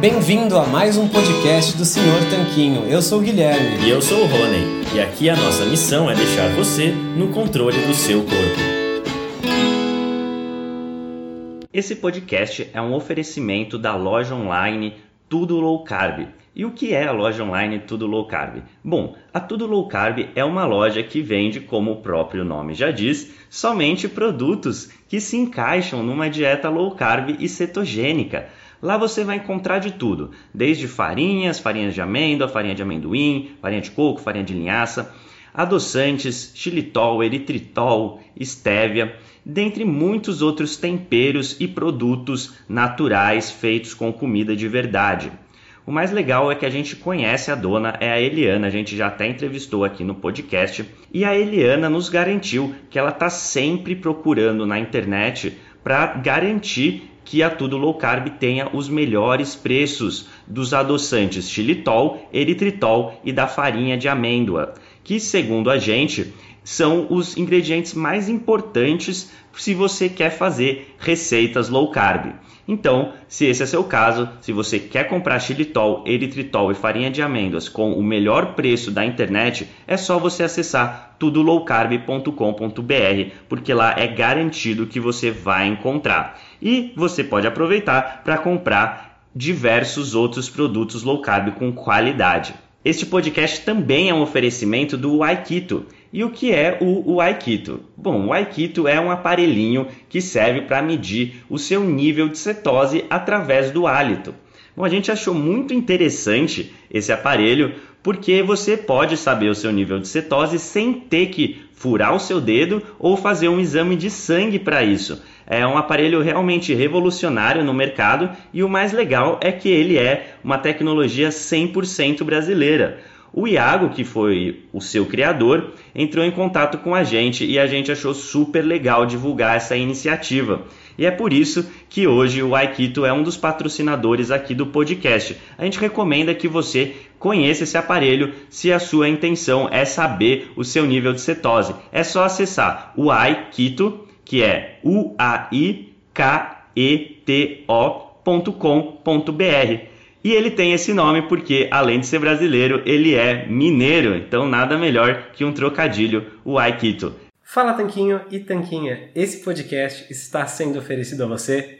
Bem-vindo a mais um podcast do Senhor Tanquinho. Eu sou o Guilherme. E eu sou o Rony. E aqui a nossa missão é deixar você no controle do seu corpo. Esse podcast é um oferecimento da loja online Tudo Low Carb. E o que é a loja online Tudo Low Carb? Bom, a Tudo Low Carb é uma loja que vende, como o próprio nome já diz, somente produtos que se encaixam numa dieta low carb e cetogênica. Lá você vai encontrar de tudo, desde farinhas, farinhas de amêndoa, farinha de amendoim, farinha de coco, farinha de linhaça, adoçantes, xilitol, eritritol, estévia, dentre muitos outros temperos e produtos naturais feitos com comida de verdade. O mais legal é que a gente conhece a dona, é a Eliana, a gente já até entrevistou aqui no podcast, e a Eliana nos garantiu que ela está sempre procurando na internet para garantir que a Tudo Low Carb tenha os melhores preços dos adoçantes xilitol, eritritol e da farinha de amêndoa, que segundo a gente são os ingredientes mais importantes se você quer fazer receitas low carb. Então, se esse é seu caso, se você quer comprar xilitol, eritritol e farinha de amêndoas com o melhor preço da internet, é só você acessar tudolowcarb.com.br, porque lá é garantido que você vai encontrar. E você pode aproveitar para comprar diversos outros produtos low carb com qualidade. Este podcast também é um oferecimento do Aikito. E o que é o, o Aikito? Bom, o Aikito é um aparelhinho que serve para medir o seu nível de cetose através do hálito. Bom, a gente achou muito interessante esse aparelho porque você pode saber o seu nível de cetose sem ter que furar o seu dedo ou fazer um exame de sangue para isso. É um aparelho realmente revolucionário no mercado e o mais legal é que ele é uma tecnologia 100% brasileira. O Iago, que foi o seu criador, entrou em contato com a gente e a gente achou super legal divulgar essa iniciativa. E é por isso que hoje o Aikito é um dos patrocinadores aqui do podcast. A gente recomenda que você conheça esse aparelho se a sua intenção é saber o seu nível de cetose. É só acessar o Aikito, que é u a i k e ele tem esse nome porque, além de ser brasileiro, ele é mineiro, então nada melhor que um trocadilho, o Aikito. Fala Tanquinho e Tanquinha, esse podcast está sendo oferecido a você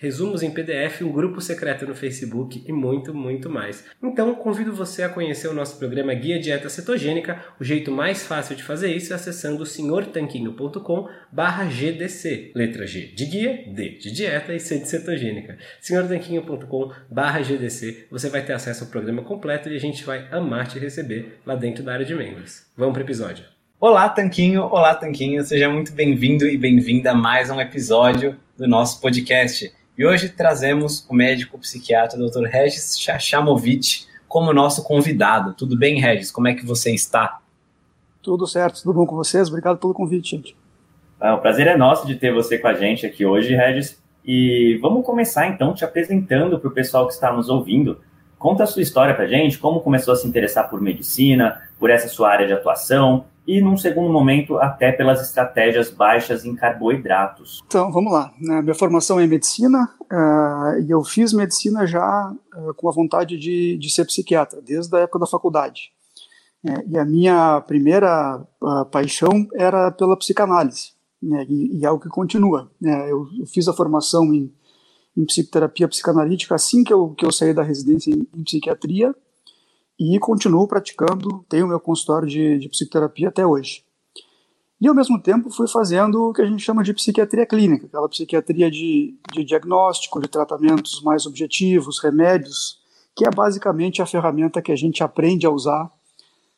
resumos em PDF, um grupo secreto no Facebook e muito, muito mais. Então, convido você a conhecer o nosso programa Guia Dieta Cetogênica. O jeito mais fácil de fazer isso é acessando senhortanquinho.com GDC. Letra G de guia, D de dieta e C de cetogênica. senhortanquinho.com GDC. Você vai ter acesso ao programa completo e a gente vai amar te receber lá dentro da área de membros. Vamos para o episódio. Olá, Tanquinho! Olá, Tanquinho! Seja muito bem-vindo e bem-vinda a mais um episódio do nosso podcast. E hoje trazemos o médico psiquiatra Dr. Regis Chachamovic como nosso convidado. Tudo bem, Regis? Como é que você está? Tudo certo, tudo bom com vocês? Obrigado pelo convite, gente. Ah, o prazer é nosso de ter você com a gente aqui hoje, Regis. E vamos começar então te apresentando para o pessoal que está nos ouvindo. Conta a sua história para gente, como começou a se interessar por medicina, por essa sua área de atuação, e, num segundo momento, até pelas estratégias baixas em carboidratos. Então, vamos lá. Minha formação é em medicina uh, e eu fiz medicina já uh, com a vontade de, de, ser psiquiatra, desde a época da faculdade. É, e a minha primeira uh, paixão era pela psicanálise, né? e, é algo que continua. Né? Eu, fiz a formação em, em, psicoterapia psicanalítica assim que eu, que eu saí da residência em, em psiquiatria, e continuo praticando, tenho meu consultório de, de psicoterapia até hoje. E ao mesmo tempo fui fazendo o que a gente chama de psiquiatria clínica, aquela psiquiatria de, de diagnóstico, de tratamentos mais objetivos, remédios, que é basicamente a ferramenta que a gente aprende a usar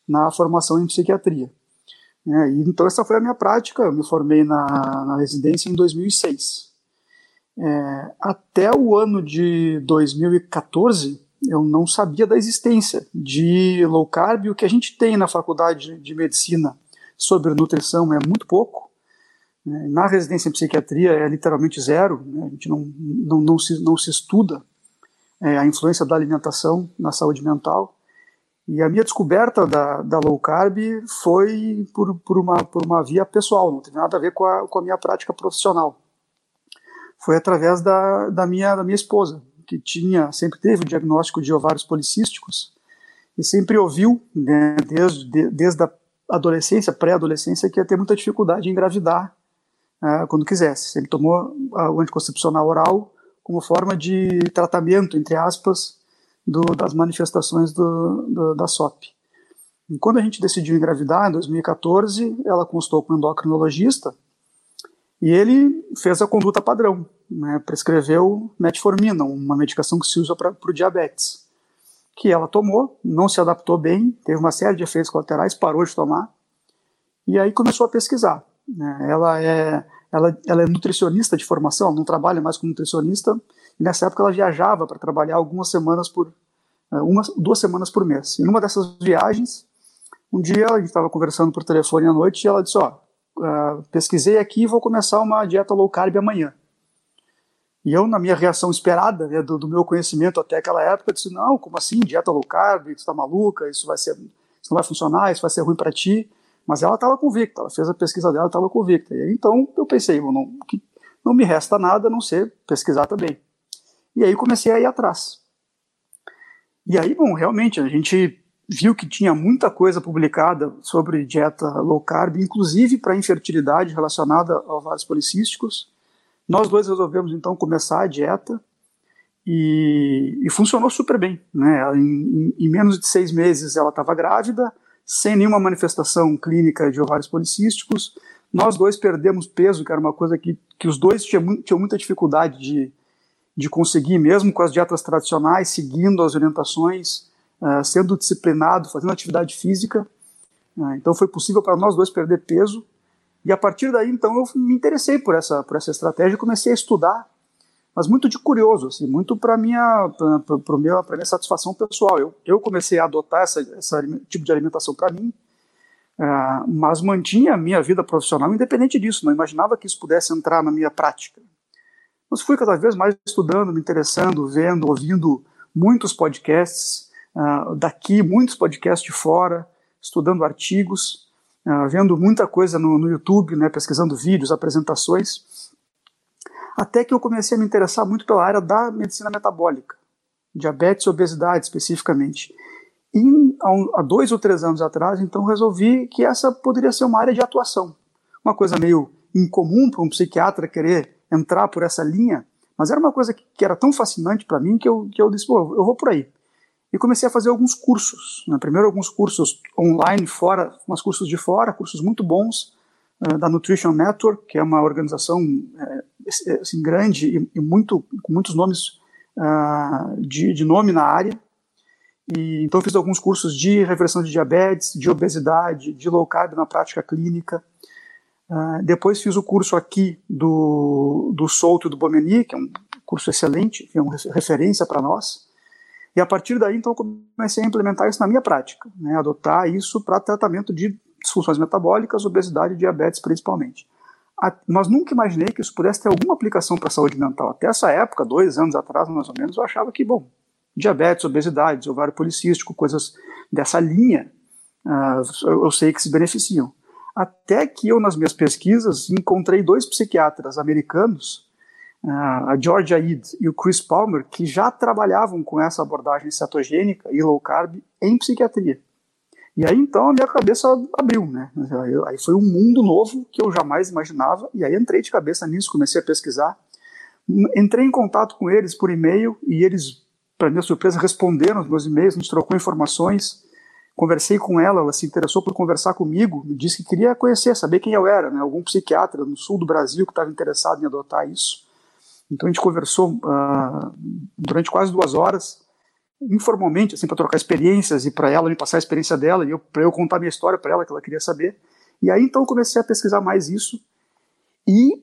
na formação em psiquiatria. É, então essa foi a minha prática, eu me formei na, na residência em 2006. É, até o ano de 2014, eu não sabia da existência de low carb. O que a gente tem na faculdade de medicina sobre nutrição é muito pouco. Né? Na residência em psiquiatria é literalmente zero. Né? A gente não, não, não, se, não se estuda é, a influência da alimentação na saúde mental. E a minha descoberta da, da low carb foi por, por, uma, por uma via pessoal, não tem nada a ver com a, com a minha prática profissional foi através da, da, minha, da minha esposa, que tinha sempre teve o diagnóstico de ovários policísticos e sempre ouviu, né, desde, de, desde a adolescência, pré-adolescência, que ia ter muita dificuldade em engravidar uh, quando quisesse. Ele tomou o anticoncepcional oral como forma de tratamento, entre aspas, do, das manifestações do, do, da SOP. E quando a gente decidiu engravidar, em 2014, ela consultou com um endocrinologista, e ele fez a conduta padrão, né, prescreveu metformina, uma medicação que se usa para o diabetes, que ela tomou, não se adaptou bem, teve uma série de efeitos colaterais, parou de tomar, e aí começou a pesquisar. Né. Ela, é, ela, ela é nutricionista de formação, não trabalha mais como nutricionista, e nessa época ela viajava para trabalhar algumas semanas por, é, uma, duas semanas por mês. E numa dessas viagens, um dia a gente estava conversando por telefone à noite e ela disse, ó, uh, pesquisei aqui e vou começar uma dieta low carb amanhã. E eu, na minha reação esperada, né, do, do, meu conhecimento até aquela época, disse: não, como assim, dieta low carb, você está maluca, isso vai ser, isso não vai funcionar, isso vai ser ruim para ti. Mas ela estava convicta, ela fez a pesquisa dela, estava convicta. E aí, então eu pensei: não, não me resta nada a não ser pesquisar também. E aí comecei a ir atrás. E aí, bom, realmente a gente viu que tinha muita coisa publicada sobre dieta low carb, inclusive para infertilidade relacionada a ovários policísticos. Nós dois resolvemos então começar a dieta e, e funcionou super bem. Né? Em, em, em, menos de seis meses ela estava grávida, sem nenhuma manifestação clínica de ovários policísticos. Nós dois perdemos peso, que era uma coisa que, que os dois tinham, tinham muita dificuldade de, de conseguir, mesmo com as dietas tradicionais, seguindo as orientações uh, sendo disciplinado, fazendo atividade física. Uh, então foi possível para nós dois perder peso. E a partir daí, então, eu me interessei por essa, por essa estratégia e comecei a estudar, mas muito de curioso, assim, muito para minha, para minha, minha satisfação pessoal. Eu, eu comecei a adotar esse tipo de alimentação para mim, uh, mas mantinha a minha vida profissional independente disso, não imaginava que isso pudesse entrar na minha prática. Mas fui cada vez mais estudando, me interessando, vendo, ouvindo muitos podcasts, uh, daqui, muitos podcasts de fora, estudando artigos, uh, vendo muita coisa no, no YouTube, né, pesquisando vídeos, apresentações, até que eu comecei a me interessar muito pela área da medicina metabólica, diabetes e obesidade especificamente. E há dois ou três anos atrás, então, resolvi que essa poderia ser uma área de atuação. Uma coisa meio incomum para um psiquiatra querer entrar por essa linha, mas era uma coisa que, que era tão fascinante para mim que eu, que eu disse, pô, eu vou por aí e comecei a fazer alguns cursos. Né? Primeiro alguns cursos online fora, uns cursos de fora, cursos muito bons uh, da Nutrition Network, que é uma organização uh, assim, grande e, e, muito com muitos nomes uh, de, de, nome na área. E, então fiz alguns cursos de reversão de diabetes, de obesidade, de low carb na prática clínica. depois fiz o curso aqui do, do Souto do Bomeni, que é um curso excelente, que é uma referência para nós. E a partir daí, então, comecei a implementar isso na minha prática, né, adotar isso para tratamento de disfunções metabólicas, obesidade e diabetes principalmente. A, mas nunca imaginei que isso pudesse ter alguma aplicação para a saúde mental. Até essa época, dois anos atrás, mais ou menos, eu achava que, bom, diabetes, obesidade, ovário policístico, coisas dessa linha, uh, eu, eu sei que se beneficiam. Até que eu, nas minhas pesquisas, encontrei dois psiquiatras americanos a Georgia Eid e o Chris Palmer, que já trabalhavam com essa abordagem cetogênica e low carb em psiquiatria. E aí então a minha cabeça abriu, né? Aí foi um mundo novo que eu jamais imaginava, e aí entrei de cabeça nisso, comecei a pesquisar. Entrei em contato com eles por e-mail e eles, para minha surpresa, responderam os meus e-mails, gente trocou informações. Conversei com ela, ela se interessou por conversar comigo, me disse que queria conhecer, saber quem eu era, né? algum psiquiatra no sul do Brasil que estava interessado em adotar isso. Então a gente conversou uh, durante quase duas horas, informalmente, assim, para trocar experiências e para ela me passar a experiência dela e para eu contar minha história para ela que ela queria saber. E aí então comecei a pesquisar mais isso e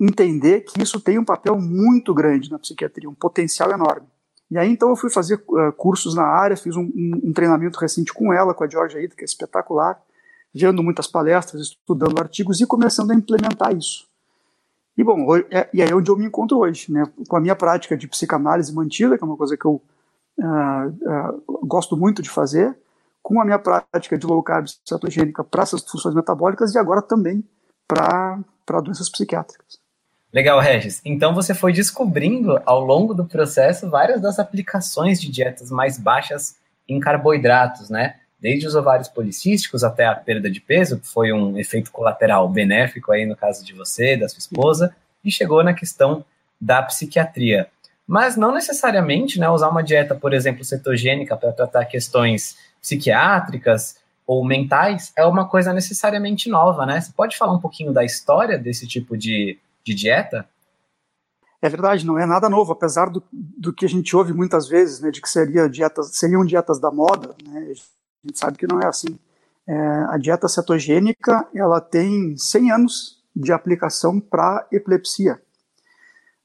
entender que isso tem um papel muito grande na psiquiatria, um potencial enorme. E aí então eu fui fazer uh, cursos na área, fiz um, um, um, treinamento recente com ela, com a Georgia Ida, que é espetacular, vendo muitas palestras, estudando artigos e começando a implementar isso. E bom, é, e aí é onde eu me encontro hoje, né, com a minha prática de psicanálise mantida, que é uma coisa que eu uh, uh, gosto muito de fazer, com a minha prática de low carb cetogênica para essas funções metabólicas e agora também para doenças psiquiátricas. Legal, Regis. Então você foi descobrindo ao longo do processo várias das aplicações de dietas mais baixas em carboidratos, né? Desde os ovários policísticos até a perda de peso, que foi um efeito colateral benéfico aí no caso de você, da sua esposa, e chegou na questão da psiquiatria. Mas não necessariamente, né, usar uma dieta, por exemplo, cetogênica para tratar questões psiquiátricas ou mentais é uma coisa necessariamente nova, né? Você pode falar um pouquinho da história desse tipo de de dieta? É verdade, não é nada novo, apesar do, do que a gente ouve muitas vezes, né, de que seria dietas, seriam dietas da moda, né, a gente sabe que não é assim. É, a dieta cetogênica, ela tem 100 anos de aplicação para epilepsia.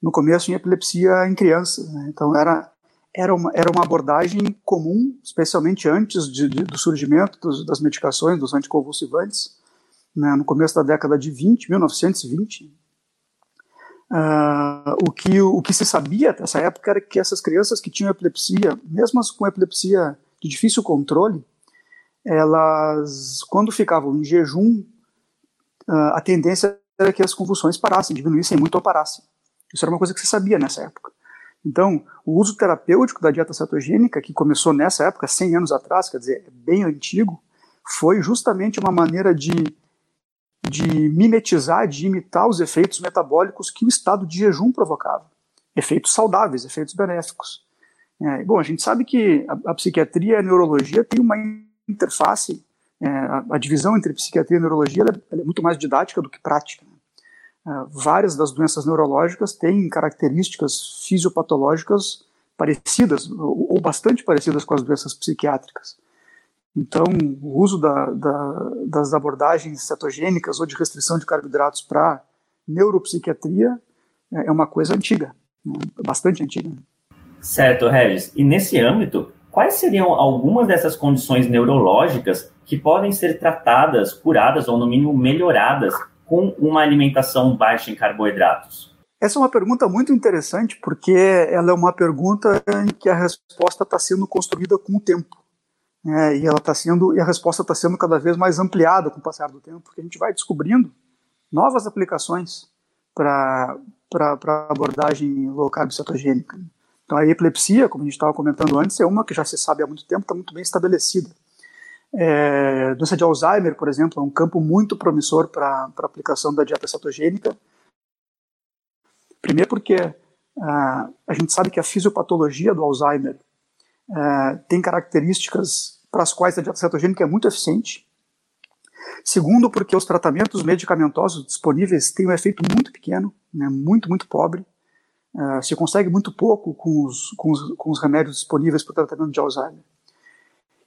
No começo, em epilepsia em crianças, né, então era, era, uma, era uma abordagem comum, especialmente antes de, de, do surgimento dos, das medicações, dos anticonvulsivantes, né, no começo da década de 20, 1920, Uh, o, que, o que se sabia nessa época era que essas crianças que tinham epilepsia, mesmo com epilepsia de difícil controle, elas, quando ficavam em jejum, uh, a tendência era que as convulsões parassem, diminuíssem muito ou parassem. Isso era uma coisa que se sabia nessa época. Então, o uso terapêutico da dieta cetogênica, que começou nessa época, 100 anos atrás, quer dizer, é bem antigo, foi justamente uma maneira de de mimetizar, de imitar os efeitos metabólicos que o estado de jejum provocava. Efeitos saudáveis, efeitos benéficos. É, bom, a gente sabe que a, a, psiquiatria e a neurologia têm uma interface, é, a, a, divisão entre psiquiatria e neurologia ela, ela é muito mais didática do que prática. Né? É, várias das doenças neurológicas têm características fisiopatológicas parecidas, ou, ou bastante parecidas com as doenças psiquiátricas. Então, o uso da, da, das abordagens cetogênicas ou de restrição de carboidratos para neuropsiquiatria é, é uma coisa antiga, né? bastante antiga. Certo, Regis. E nesse âmbito, quais seriam algumas dessas condições neurológicas que podem ser tratadas, curadas ou, no mínimo, melhoradas com uma alimentação baixa em carboidratos? Essa é uma pergunta muito interessante porque ela é uma pergunta em que a resposta está sendo construída com o tempo. É, e ela está sendo e a resposta está sendo cada vez mais ampliada com o passar do tempo, porque a gente vai descobrindo novas aplicações para para abordagem low carb cetogênica. Então a epilepsia, como a gente estava comentando antes, é uma que já se sabe há muito tempo, está muito bem estabelecida. É, doença de Alzheimer, por exemplo, é um campo muito promissor para a aplicação da dieta cetogênica. Primeiro porque ah, a gente sabe que a fisiopatologia do Alzheimer é, tem características para as quais a dieta cetogênica é muito eficiente. Segundo, porque os tratamentos medicamentosos disponíveis têm um efeito muito pequeno, né, muito, muito pobre. Uh, se consegue muito pouco com os, com os, com os remédios disponíveis para o tratamento de Alzheimer.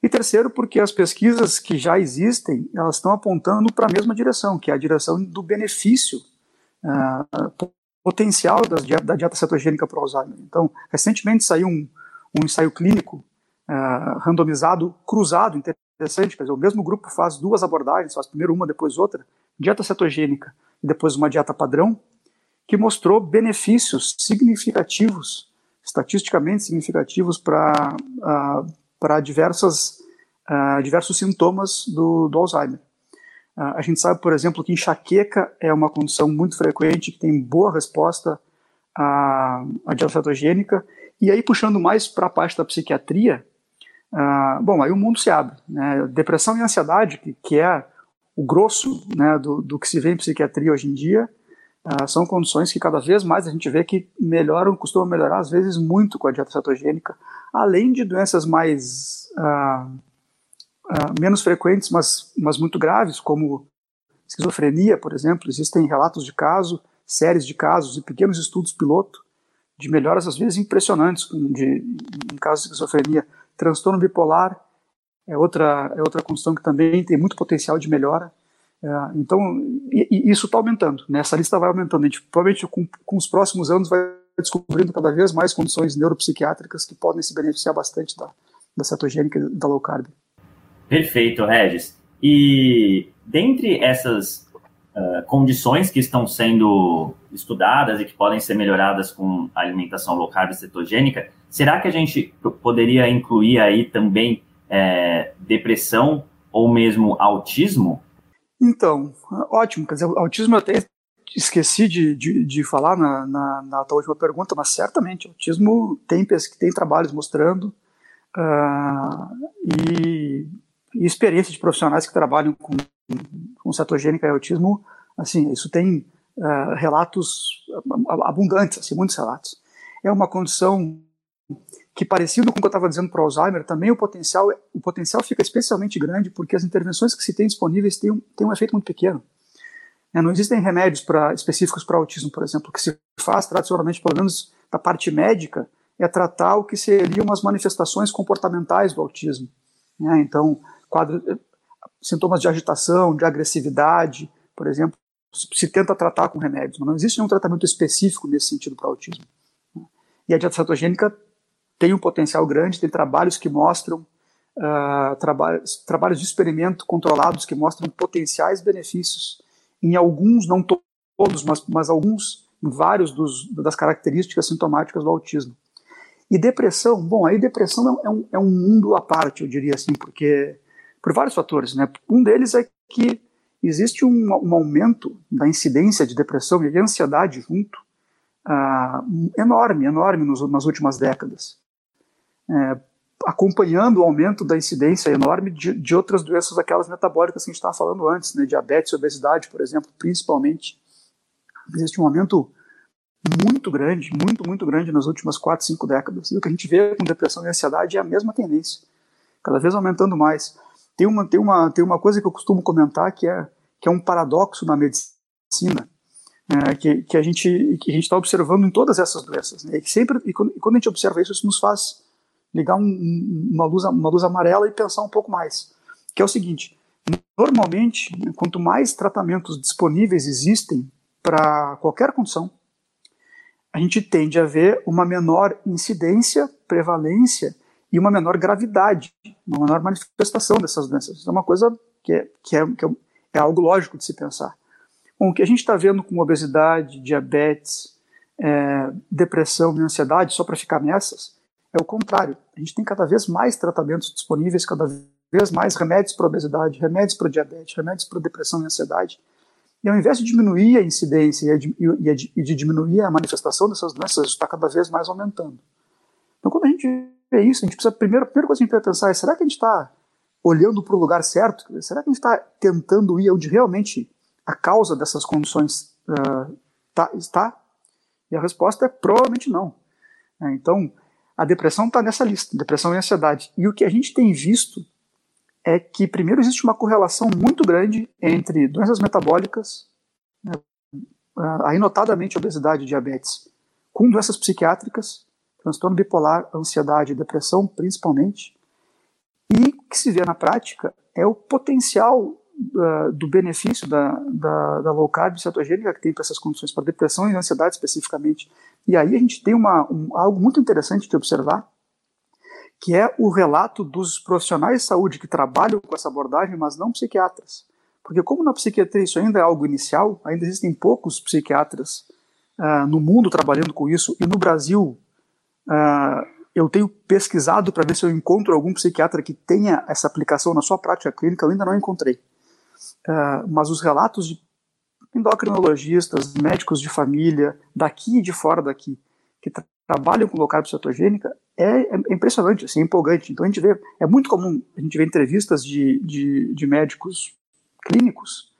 E terceiro, porque as pesquisas que já existem, elas estão apontando para a mesma direção, que é a direção do benefício uh, potencial da dieta cetogênica para o Alzheimer. Então, recentemente saiu um, um ensaio clínico uh, randomizado, cruzado, interessante, quer dizer, o mesmo grupo faz duas abordagens, faz primeiro uma, depois outra, dieta cetogênica e depois uma dieta padrão, que mostrou benefícios significativos, estatisticamente significativos para uh, para diversas uh, diversos sintomas do, do Alzheimer. Uh, a gente sabe, por exemplo, que enxaqueca é uma condição muito frequente que tem boa resposta à, à dieta cetogênica e aí, puxando mais para a parte da psiquiatria, uh, bom, aí o mundo se abre. Né? Depressão e ansiedade, que, que é o grosso né, do, do, que se vê em psiquiatria hoje em dia, uh, são condições que cada vez mais a gente vê que melhoram, costumam melhorar, às vezes muito com a dieta cetogênica, além de doenças mais uh, uh, menos frequentes, mas, mas muito graves, como esquizofrenia, por exemplo. Existem relatos de caso, séries de casos e pequenos estudos piloto de melhoras, às vezes, impressionantes de, em casos de esquizofrenia. Transtorno bipolar é outra, é outra condição que também tem muito potencial de melhora. É, então, e, e isso está aumentando, né? essa lista vai aumentando. A gente, provavelmente, com, com os próximos anos, vai descobrindo cada vez mais condições neuropsiquiátricas que podem se beneficiar bastante da, da cetogênica e da low carb. Perfeito, Regis. E dentre essas uh, condições que estão sendo estudadas e que podem ser melhoradas com a alimentação low carb cetogênica, será que a gente poderia incluir aí também é, depressão ou mesmo autismo? Então, ótimo. Quer dizer, autismo eu até esqueci de, de, de falar na, na, na, tua última pergunta, mas certamente autismo tem, tem trabalhos mostrando uh, e, e experiência de profissionais que trabalham com, com cetogênica e autismo, assim, isso tem uh, relatos abundantes, assim, muitos relatos. É uma condição que parecido com o que eu estava dizendo para o Alzheimer, também o potencial, o potencial fica especialmente grande porque as intervenções que se tem disponíveis têm um, têm um efeito muito pequeno. É, não existem remédios pra, específicos para autismo, por exemplo. O que se faz tradicionalmente, pelo menos da parte médica, é tratar o que seriam as manifestações comportamentais do autismo. Né? Então, quadro, sintomas de agitação, de agressividade, por exemplo, se tenta tratar com remédios, mas não existe nenhum tratamento específico nesse sentido para autismo. E a dieta cetogênica tem um potencial grande, tem trabalhos que mostram, uh, trabalhos, trabalhos de experimento controlados que mostram potenciais benefícios em alguns, não todos, mas, mas alguns, em vários dos, das características sintomáticas do autismo. E depressão, bom, aí depressão é um, é um mundo à parte, eu diria assim, porque por vários fatores, né? Um deles é que existe um, um aumento da incidência de depressão e de ansiedade junto, uh, enorme, enorme nos, nas últimas décadas é, acompanhando o aumento da incidência enorme de, de outras doenças, aquelas metabólicas que a gente estava falando antes, né, diabetes e obesidade, por exemplo, principalmente. Existe um aumento muito grande, muito, muito grande nas últimas 4, 5 décadas. E o que a gente vê com depressão e ansiedade é a mesma tendência, cada vez aumentando mais. Tem uma, tem uma, tem uma coisa que eu costumo comentar que é, que é um paradoxo na medicina, é, que, que a gente está observando em todas essas doenças. Né? E, sempre, e quando, e quando a gente observa isso, isso nos faz ligar um, uma, luz, uma luz amarela e pensar um pouco mais. Que é o seguinte: normalmente, quanto mais tratamentos disponíveis existem para qualquer condição, a gente tende a ver uma menor incidência, prevalência e uma menor gravidade, uma menor manifestação dessas doenças. Isso é uma coisa que é, que é, que é, é algo lógico de se pensar. Bom, o que a gente está vendo com obesidade, diabetes, é, depressão e ansiedade, só para ficar nessas, é o contrário. A gente tem cada vez mais tratamentos disponíveis, cada vez mais remédios para obesidade, remédios para diabetes, remédios para depressão e ansiedade. E ao invés de diminuir a incidência e de, diminuir a manifestação dessas doenças, está cada vez mais aumentando. Então, quando a gente vê isso, a gente precisa, a primeira, a primeira coisa que a gente precisa pensar é: será que a gente está olhando para o lugar certo? Será que a gente está tentando ir onde realmente a causa dessas condições uh, tá, está? E a resposta é provavelmente não. É, então, a depressão está nessa lista, depressão e ansiedade. E o que a gente tem visto é que, primeiro, existe uma correlação muito grande entre doenças metabólicas, né, aí notadamente obesidade e diabetes, com doenças psiquiátricas, transtorno bipolar, ansiedade e depressão, principalmente. E o que se vê na prática é o potencial uh, do benefício da, da, da low carb cetogênica que tem para essas condições, para depressão e ansiedade especificamente. E aí a gente tem uma, um, algo muito interessante de observar, que é o relato dos profissionais de saúde que trabalham com essa abordagem, mas não psiquiatras. Porque como na psiquiatria isso ainda é algo inicial, ainda existem poucos psiquiatras uh, no mundo trabalhando com isso, e no Brasil uh, eu tenho pesquisado para ver se eu encontro algum psiquiatra que tenha essa aplicação na sua prática clínica, eu ainda não encontrei. Uh, mas os relatos de endocrinologistas, médicos de família, daqui e de fora daqui, que tra trabalham com low carb cetogênica, é, é, impressionante, assim, é empolgante. Então a gente vê, é muito comum a gente ver entrevistas de, de, de médicos clínicos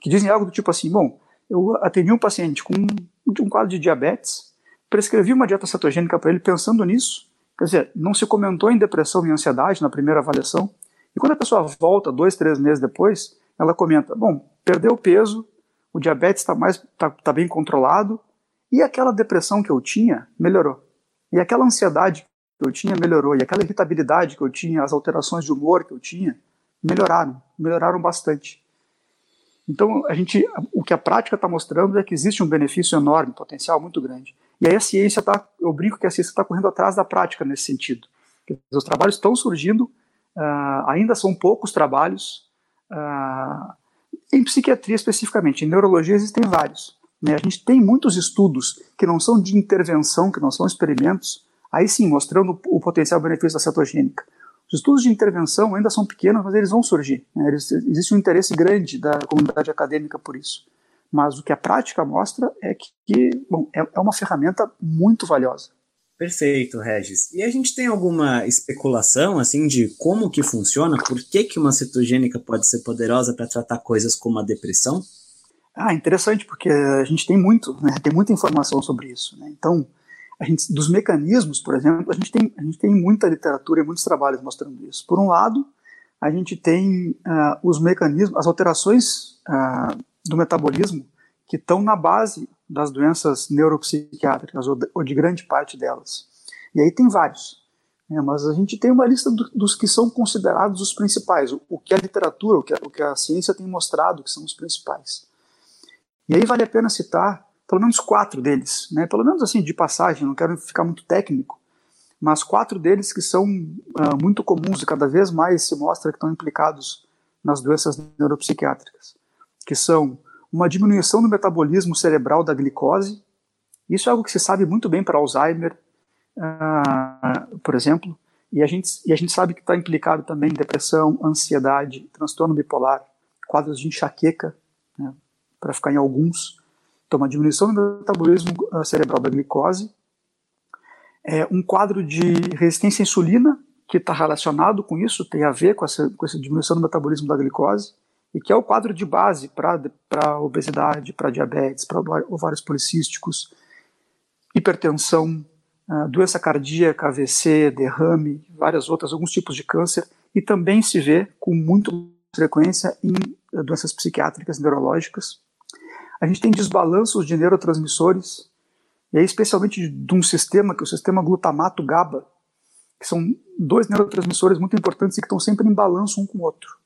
que dizem algo do tipo assim, bom, eu atendi um paciente com um, um quadro de diabetes, prescrevi uma dieta cetogênica para ele pensando nisso, quer dizer, não se comentou em depressão e ansiedade na primeira avaliação, E quando a pessoa volta dois, três meses depois, ela comenta: bom, perdeu peso, o diabetes está mais tá, tá bem controlado e aquela depressão que eu tinha melhorou. E aquela ansiedade que eu tinha melhorou. E aquela irritabilidade que eu tinha, as alterações de humor que eu tinha, melhoraram, melhoraram bastante. Então, a gente, o que a prática está mostrando é que existe um benefício enorme, um potencial muito grande. E aí a ciência está, eu brinco que a ciência está correndo atrás da prática nesse sentido. Os trabalhos estão surgindo, uh, ainda são poucos trabalhos, uh, em psiquiatria especificamente, em neurologia existem vários. Né? A gente tem muitos estudos que não são de intervenção, que não são experimentos, aí sim, mostrando o potencial benefício da cetogênica. Os estudos de intervenção ainda são pequenos, mas eles vão surgir. Né? existe um interesse grande da comunidade acadêmica por isso. Mas o que a prática mostra é que bom, é, é uma ferramenta muito valiosa. Perfeito, Regis. E a gente tem alguma especulação assim de como que funciona? Por que, que uma cetogênica pode ser poderosa para tratar coisas como a depressão? Ah, interessante, porque a gente tem muito, né, tem muita informação sobre isso. Né? Então, a gente, dos mecanismos, por exemplo, a gente, tem, a gente tem muita literatura e muitos trabalhos mostrando isso. Por um lado, a gente tem uh, os mecanismos, as alterações uh, do metabolismo que estão na base das doenças neuropsiquiátricas, ou de, ou de grande parte delas. E aí tem vários. Né, mas a gente tem uma lista do, dos que são considerados os principais, o, o que a literatura, o que a, o que a, ciência tem mostrado que são os principais. E aí vale a pena citar pelo menos quatro deles, né, pelo menos assim de passagem, não quero ficar muito técnico, mas quatro deles que são uh, muito comuns e cada vez mais se mostra que estão implicados nas doenças neuropsiquiátricas, que são uma diminuição do metabolismo cerebral da glicose. Isso é algo que se sabe muito bem para Alzheimer, uh, por exemplo, e a gente, e a gente sabe que está implicado também em depressão, ansiedade, transtorno bipolar, quadros de enxaqueca, né, para ficar em alguns. Então, uma diminuição do metabolismo uh, cerebral da glicose, é, um quadro de resistência à insulina, que está relacionado com isso, tem a ver com essa, com essa diminuição do metabolismo da glicose, e que é o quadro de base para obesidade, para diabetes, para ovários policísticos, hipertensão, uh, doença cardíaca, AVC, derrame, várias outras, alguns tipos de câncer, e também se vê com muito frequência em uh, doenças psiquiátricas neurológicas. A gente tem desbalanços de neurotransmissores, e aí especialmente de um sistema, que é o sistema glutamato-GABA, que são dois neurotransmissores muito importantes e que estão sempre em balanço um com o outro.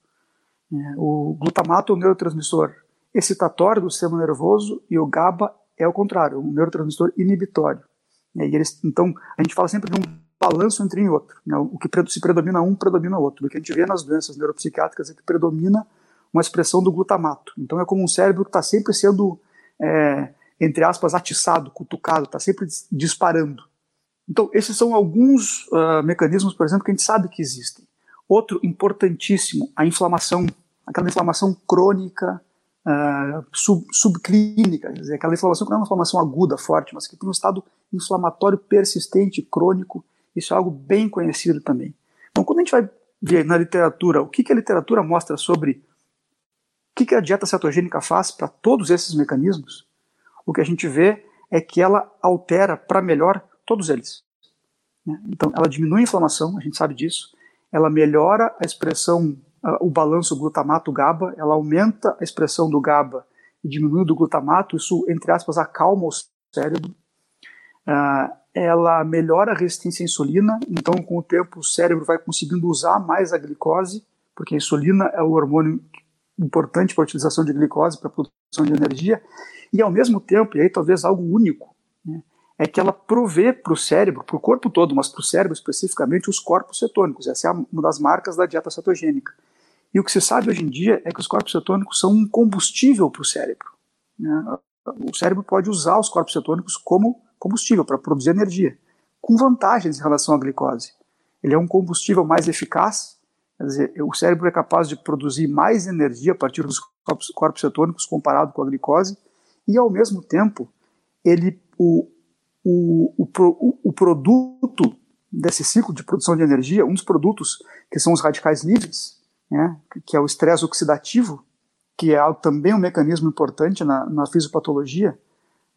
É, o glutamato é o neurotransmissor excitatório do sistema nervoso e o GABA é o contrário, um neurotransmissor inibitório. Eles, então, a gente fala sempre de um balanço entre um e outro. Né? O que se predomina um, predomina o outro. O que a gente vê nas doenças neuropsiquiátricas é que predomina uma expressão do glutamato. Então, é como um cérebro que está sempre sendo, é, entre aspas, atiçado, cutucado, está sempre disparando. Então, esses são alguns uh, mecanismos, por exemplo, que a gente sabe que existem. Outro importantíssimo, a inflamação, aquela inflamação crônica, uh, sub, subclínica, quer dizer, aquela inflamação que não é uma inflamação aguda, forte, mas que tem um estado inflamatório persistente, crônico, isso é algo bem conhecido também. Então, quando a gente vai ver na literatura o que, que a literatura mostra sobre o que, que a dieta cetogênica faz para todos esses mecanismos, o que a gente vê é que ela altera para melhor todos eles. Né? Então, ela diminui a inflamação, a gente sabe disso, ela melhora a expressão, o balanço glutamato-GABA, ela aumenta a expressão do GABA e diminui do glutamato, isso, entre aspas, acalma o cérebro. Uh, ela melhora a resistência à insulina, então com o tempo o cérebro vai conseguindo usar mais a glicose, porque a insulina é o hormônio importante para a utilização de glicose, para a produção de energia, e ao mesmo tempo, e aí talvez algo único, é que ela provê para o cérebro, para o corpo todo, mas para o cérebro especificamente, os corpos cetônicos. Essa é uma das marcas da dieta cetogênica. E o que se sabe hoje em dia é que os corpos cetônicos são um combustível para o cérebro. Né? O cérebro pode usar os corpos cetônicos como combustível para produzir energia, com vantagens em relação à glicose. Ele é um combustível mais eficaz, quer dizer, o cérebro é capaz de produzir mais energia a partir dos corpos, corpos cetônicos comparado com a glicose, e ao mesmo tempo, ele, o, o, o, o produto desse ciclo de produção de energia, um dos produtos que são os radicais livres, né, que é o estresse oxidativo, que é também um mecanismo importante na, na fisiopatologia,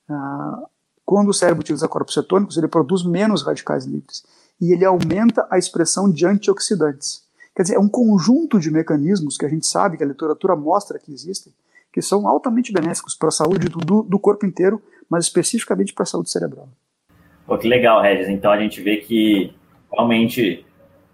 uh, quando o cérebro utiliza corpos cetônicos, ele produz menos radicais livres e ele aumenta a expressão de antioxidantes. Quer dizer, é um conjunto de mecanismos que a gente sabe, que a literatura mostra que existem, que são altamente benéficos para a saúde do, do corpo inteiro, mas especificamente para a saúde cerebral. Pô, que legal, Regis. Então a gente vê que realmente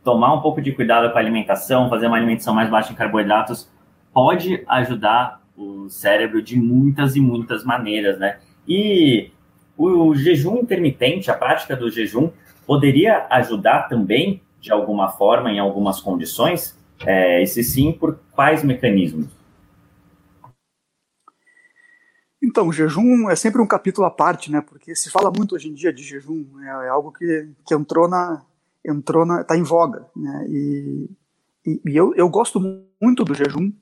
tomar um pouco de cuidado com a alimentação, fazer uma alimentação mais baixa em carboidratos, pode ajudar o cérebro de muitas e muitas maneiras, né? E o jejum intermitente, a prática do jejum, poderia ajudar também, de alguma forma, em algumas condições? É, e se sim, por quais mecanismos? Então, o jejum é sempre um capítulo à parte, né? Porque se fala muito hoje em dia de jejum, é, é algo que, que entrou na entrou na está em voga, né? E, e, e, eu, eu gosto muito do jejum.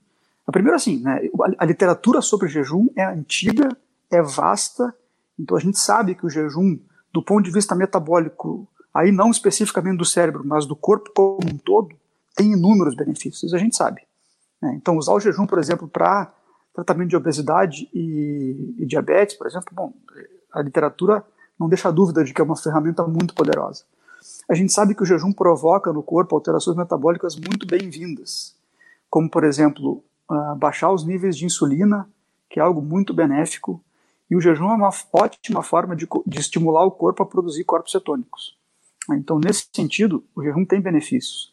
Primeiro assim, né? A, a literatura sobre jejum é antiga, é vasta, então a gente sabe que o jejum, do ponto de vista metabólico, aí não especificamente do cérebro, mas do corpo como um todo, tem inúmeros benefícios. A gente sabe. Né? Então usar o jejum, por exemplo, para tratamento de obesidade e, e, diabetes, por exemplo, bom, a literatura não deixa dúvida de que é uma ferramenta muito poderosa. A gente sabe que o jejum provoca no corpo alterações metabólicas muito bem-vindas, como, por exemplo, uh, baixar os níveis de insulina, que é algo muito benéfico, e o jejum é uma ótima forma de, de estimular o corpo a produzir corpos cetônicos. Então, nesse sentido, o jejum tem benefícios.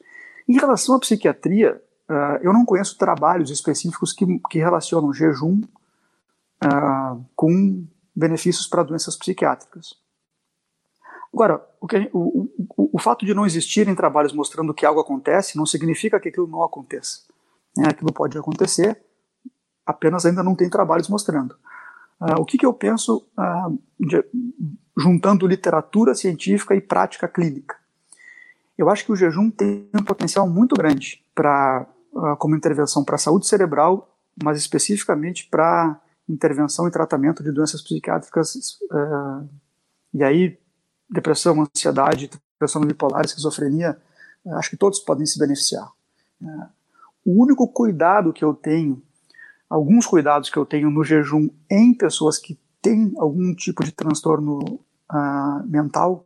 Em relação à psiquiatria, Uh, eu não conheço trabalhos específicos que, que relacionam jejum uh, com benefícios para doenças psiquiátricas. Agora, o, que, o, o, o, fato de não existirem trabalhos mostrando que algo acontece não significa que aquilo não aconteça. Né? Aquilo pode acontecer, apenas ainda não tem trabalhos mostrando. Uh, o que, que eu penso de, juntando literatura científica e prática clínica? Eu acho que o jejum tem um potencial muito grande para uh, como intervenção para saúde cerebral, mas especificamente para intervenção e tratamento de doenças psiquiátricas, uh, e aí depressão, ansiedade, depressão bipolar, esquizofrenia, uh, acho que todos podem se beneficiar. o único cuidado que eu tenho, alguns cuidados que eu tenho no jejum em pessoas que têm algum tipo de transtorno mental,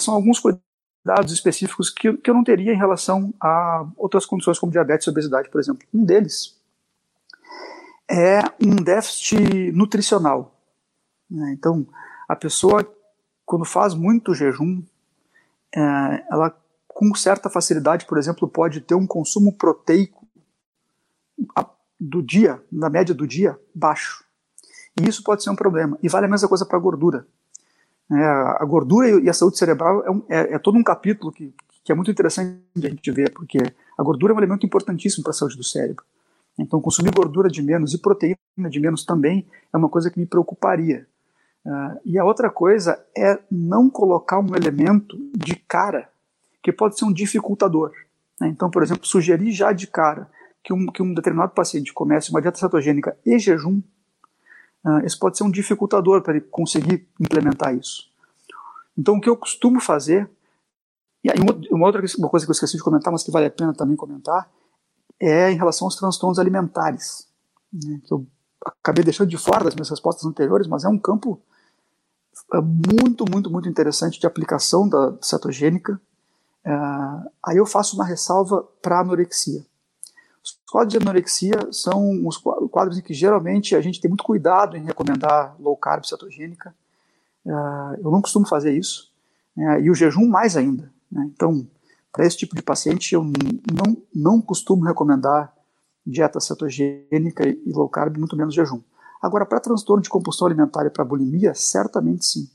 são alguns cuidados dados específicos que, que eu não teria em relação a outras condições como diabetes e obesidade, por exemplo. Um deles é um déficit nutricional. Né? Então, a pessoa, quando faz muito jejum, é, ela com certa facilidade, por exemplo, pode ter um consumo proteico do dia, na média do dia, baixo. E isso pode ser um problema. E vale a mesma coisa para a gordura. É, a gordura e a saúde cerebral é, um, é, é, todo um capítulo que, que é muito interessante a gente ver, porque a gordura é um elemento importantíssimo para a saúde do cérebro. Então, consumir gordura de menos e proteína de menos também é uma coisa que me preocuparia. Uh, e a outra coisa é não colocar um elemento de cara que pode ser um dificultador. Né? Então, por exemplo, sugerir já de cara que um, que um determinado paciente comece uma dieta cetogênica e jejum isso pode ser um dificultador para ele conseguir implementar isso. Então, o que eu costumo fazer, e uma outra uma coisa que eu esqueci de comentar, mas que vale a pena também comentar, é em relação aos transtornos alimentares, né, que eu acabei deixando de fora das minhas respostas anteriores, mas é um campo é muito, muito, muito interessante de aplicação da cetogênica. Uh, aí eu faço uma ressalva para anorexia. Os quadros de anorexia são os quadros em que geralmente a gente tem muito cuidado em recomendar low carb cetogênica. Uh, eu não costumo fazer isso. Uh, e o jejum mais ainda. Né? Então, para esse tipo de paciente, eu não, não costumo recomendar dieta cetogênica e low carb, muito menos jejum. Agora, para transtorno de compulsão alimentar e para bulimia, certamente sim.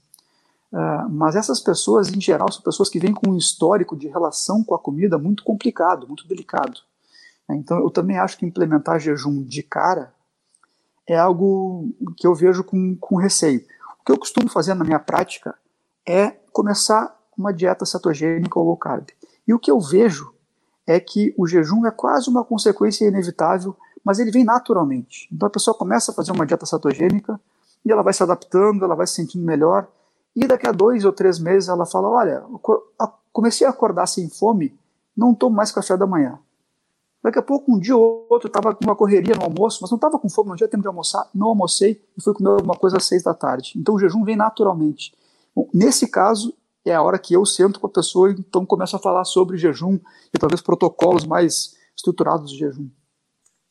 Uh, mas essas pessoas, em geral, são pessoas que vêm com um histórico de relação com a comida muito complicado, muito delicado. Né? Então, eu também acho que implementar jejum de cara é algo que eu vejo com, com receio. O que eu costumo fazer na minha prática é começar uma dieta cetogênica ou low carb. E o que eu vejo é que o jejum é quase uma consequência inevitável, mas ele vem naturalmente. Então a pessoa começa a fazer uma dieta cetogênica e ela vai se adaptando, ela vai se sentindo melhor. E daqui a dois ou três meses ela fala: Olha, comecei a acordar sem fome, não tomo mais café da manhã. Daqui a pouco, um dia ou outro, estava com uma correria no almoço, mas não estava com fome, não tinha tempo de almoçar, não almocei e fui comer alguma coisa às seis da tarde. Então o jejum vem naturalmente. Bom, nesse caso, é a hora que eu sento com a pessoa e então começo a falar sobre jejum e talvez protocolos mais estruturados de jejum.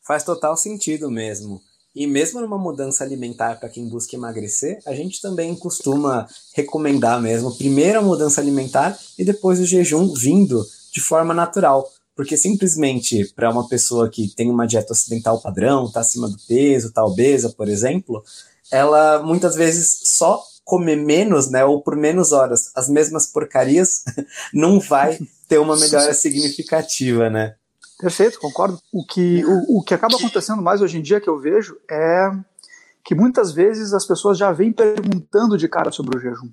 Faz total sentido mesmo. E mesmo numa mudança alimentar para quem busca emagrecer, a gente também costuma recomendar mesmo primeiro a mudança alimentar e depois o jejum vindo de forma natural. Porque simplesmente para uma pessoa que tem uma dieta ocidental padrão, está acima do peso, está obesa, por exemplo, ela muitas vezes só comer menos, né, ou por menos horas, as mesmas porcarias, não vai ter uma melhora significativa, né? Perfeito, concordo. O que, o, o que acaba acontecendo mais hoje em dia que eu vejo é que muitas vezes as pessoas já vêm perguntando de cara sobre o jejum.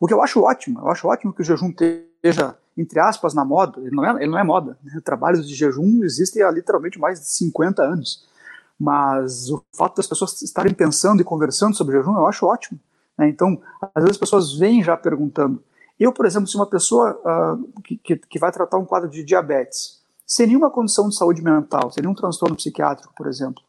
O que eu acho ótimo, eu acho ótimo que o jejum esteja, entre aspas, na moda. Ele não é, ele não é moda. Né? Trabalhos de jejum existem há literalmente mais de 50 anos. Mas o fato das pessoas estarem pensando e conversando sobre jejum, eu acho ótimo. Né? Então, às vezes as pessoas vêm já perguntando. Eu, por exemplo, se uma pessoa uh, que, que, vai tratar um quadro de diabetes, sem nenhuma condição de saúde mental, sem nenhum transtorno psiquiátrico, por exemplo,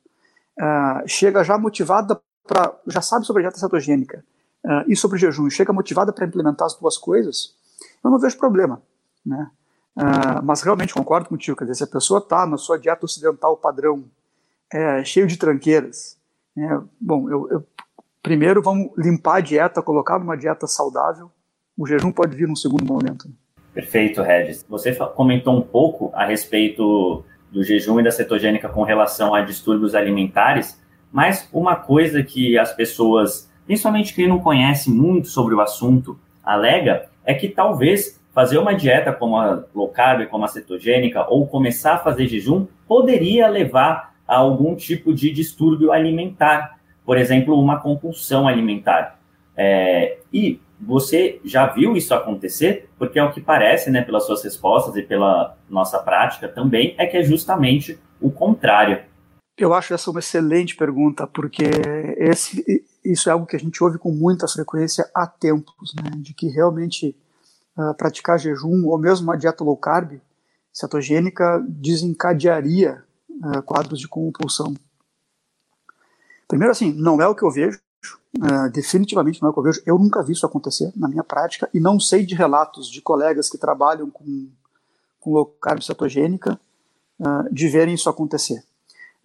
uh, chega já motivada para, já sabe sobre dieta cetogênica uh, e sobre jejum, chega motivada para implementar as duas coisas, eu não vejo problema, né? Uh, mas realmente concordo contigo, quer dizer, se a pessoa está na sua dieta ocidental padrão, é, cheio de tranqueiras, é, bom, eu, eu, primeiro vamos limpar a dieta, colocar numa dieta saudável, o jejum pode vir num segundo momento. Né? Perfeito, Regis. Você comentou um pouco a respeito do jejum e da cetogênica com relação a distúrbios alimentares, mas uma coisa que as pessoas, principalmente quem não conhece muito sobre o assunto, alega é que talvez fazer uma dieta como a low carb, como a cetogênica, ou começar a fazer jejum, poderia levar a algum tipo de distúrbio alimentar, por exemplo, uma compulsão alimentar. É, e você já viu isso acontecer? Porque é o que parece, né, pelas suas respostas e pela nossa prática também, é que é justamente o contrário. Eu acho essa uma excelente pergunta, porque esse, isso é algo que a gente ouve com muita frequência há tempos, né, de que realmente uh, praticar jejum ou mesmo uma dieta low carb cetogênica desencadearia uh, quadros de compulsão. Primeiro, assim, não é o que eu vejo, Uh, definitivamente não é o que eu vejo. Eu nunca vi isso acontecer na minha prática e não sei de relatos de colegas que trabalham com, com low carb cetogênica uh, de verem isso acontecer.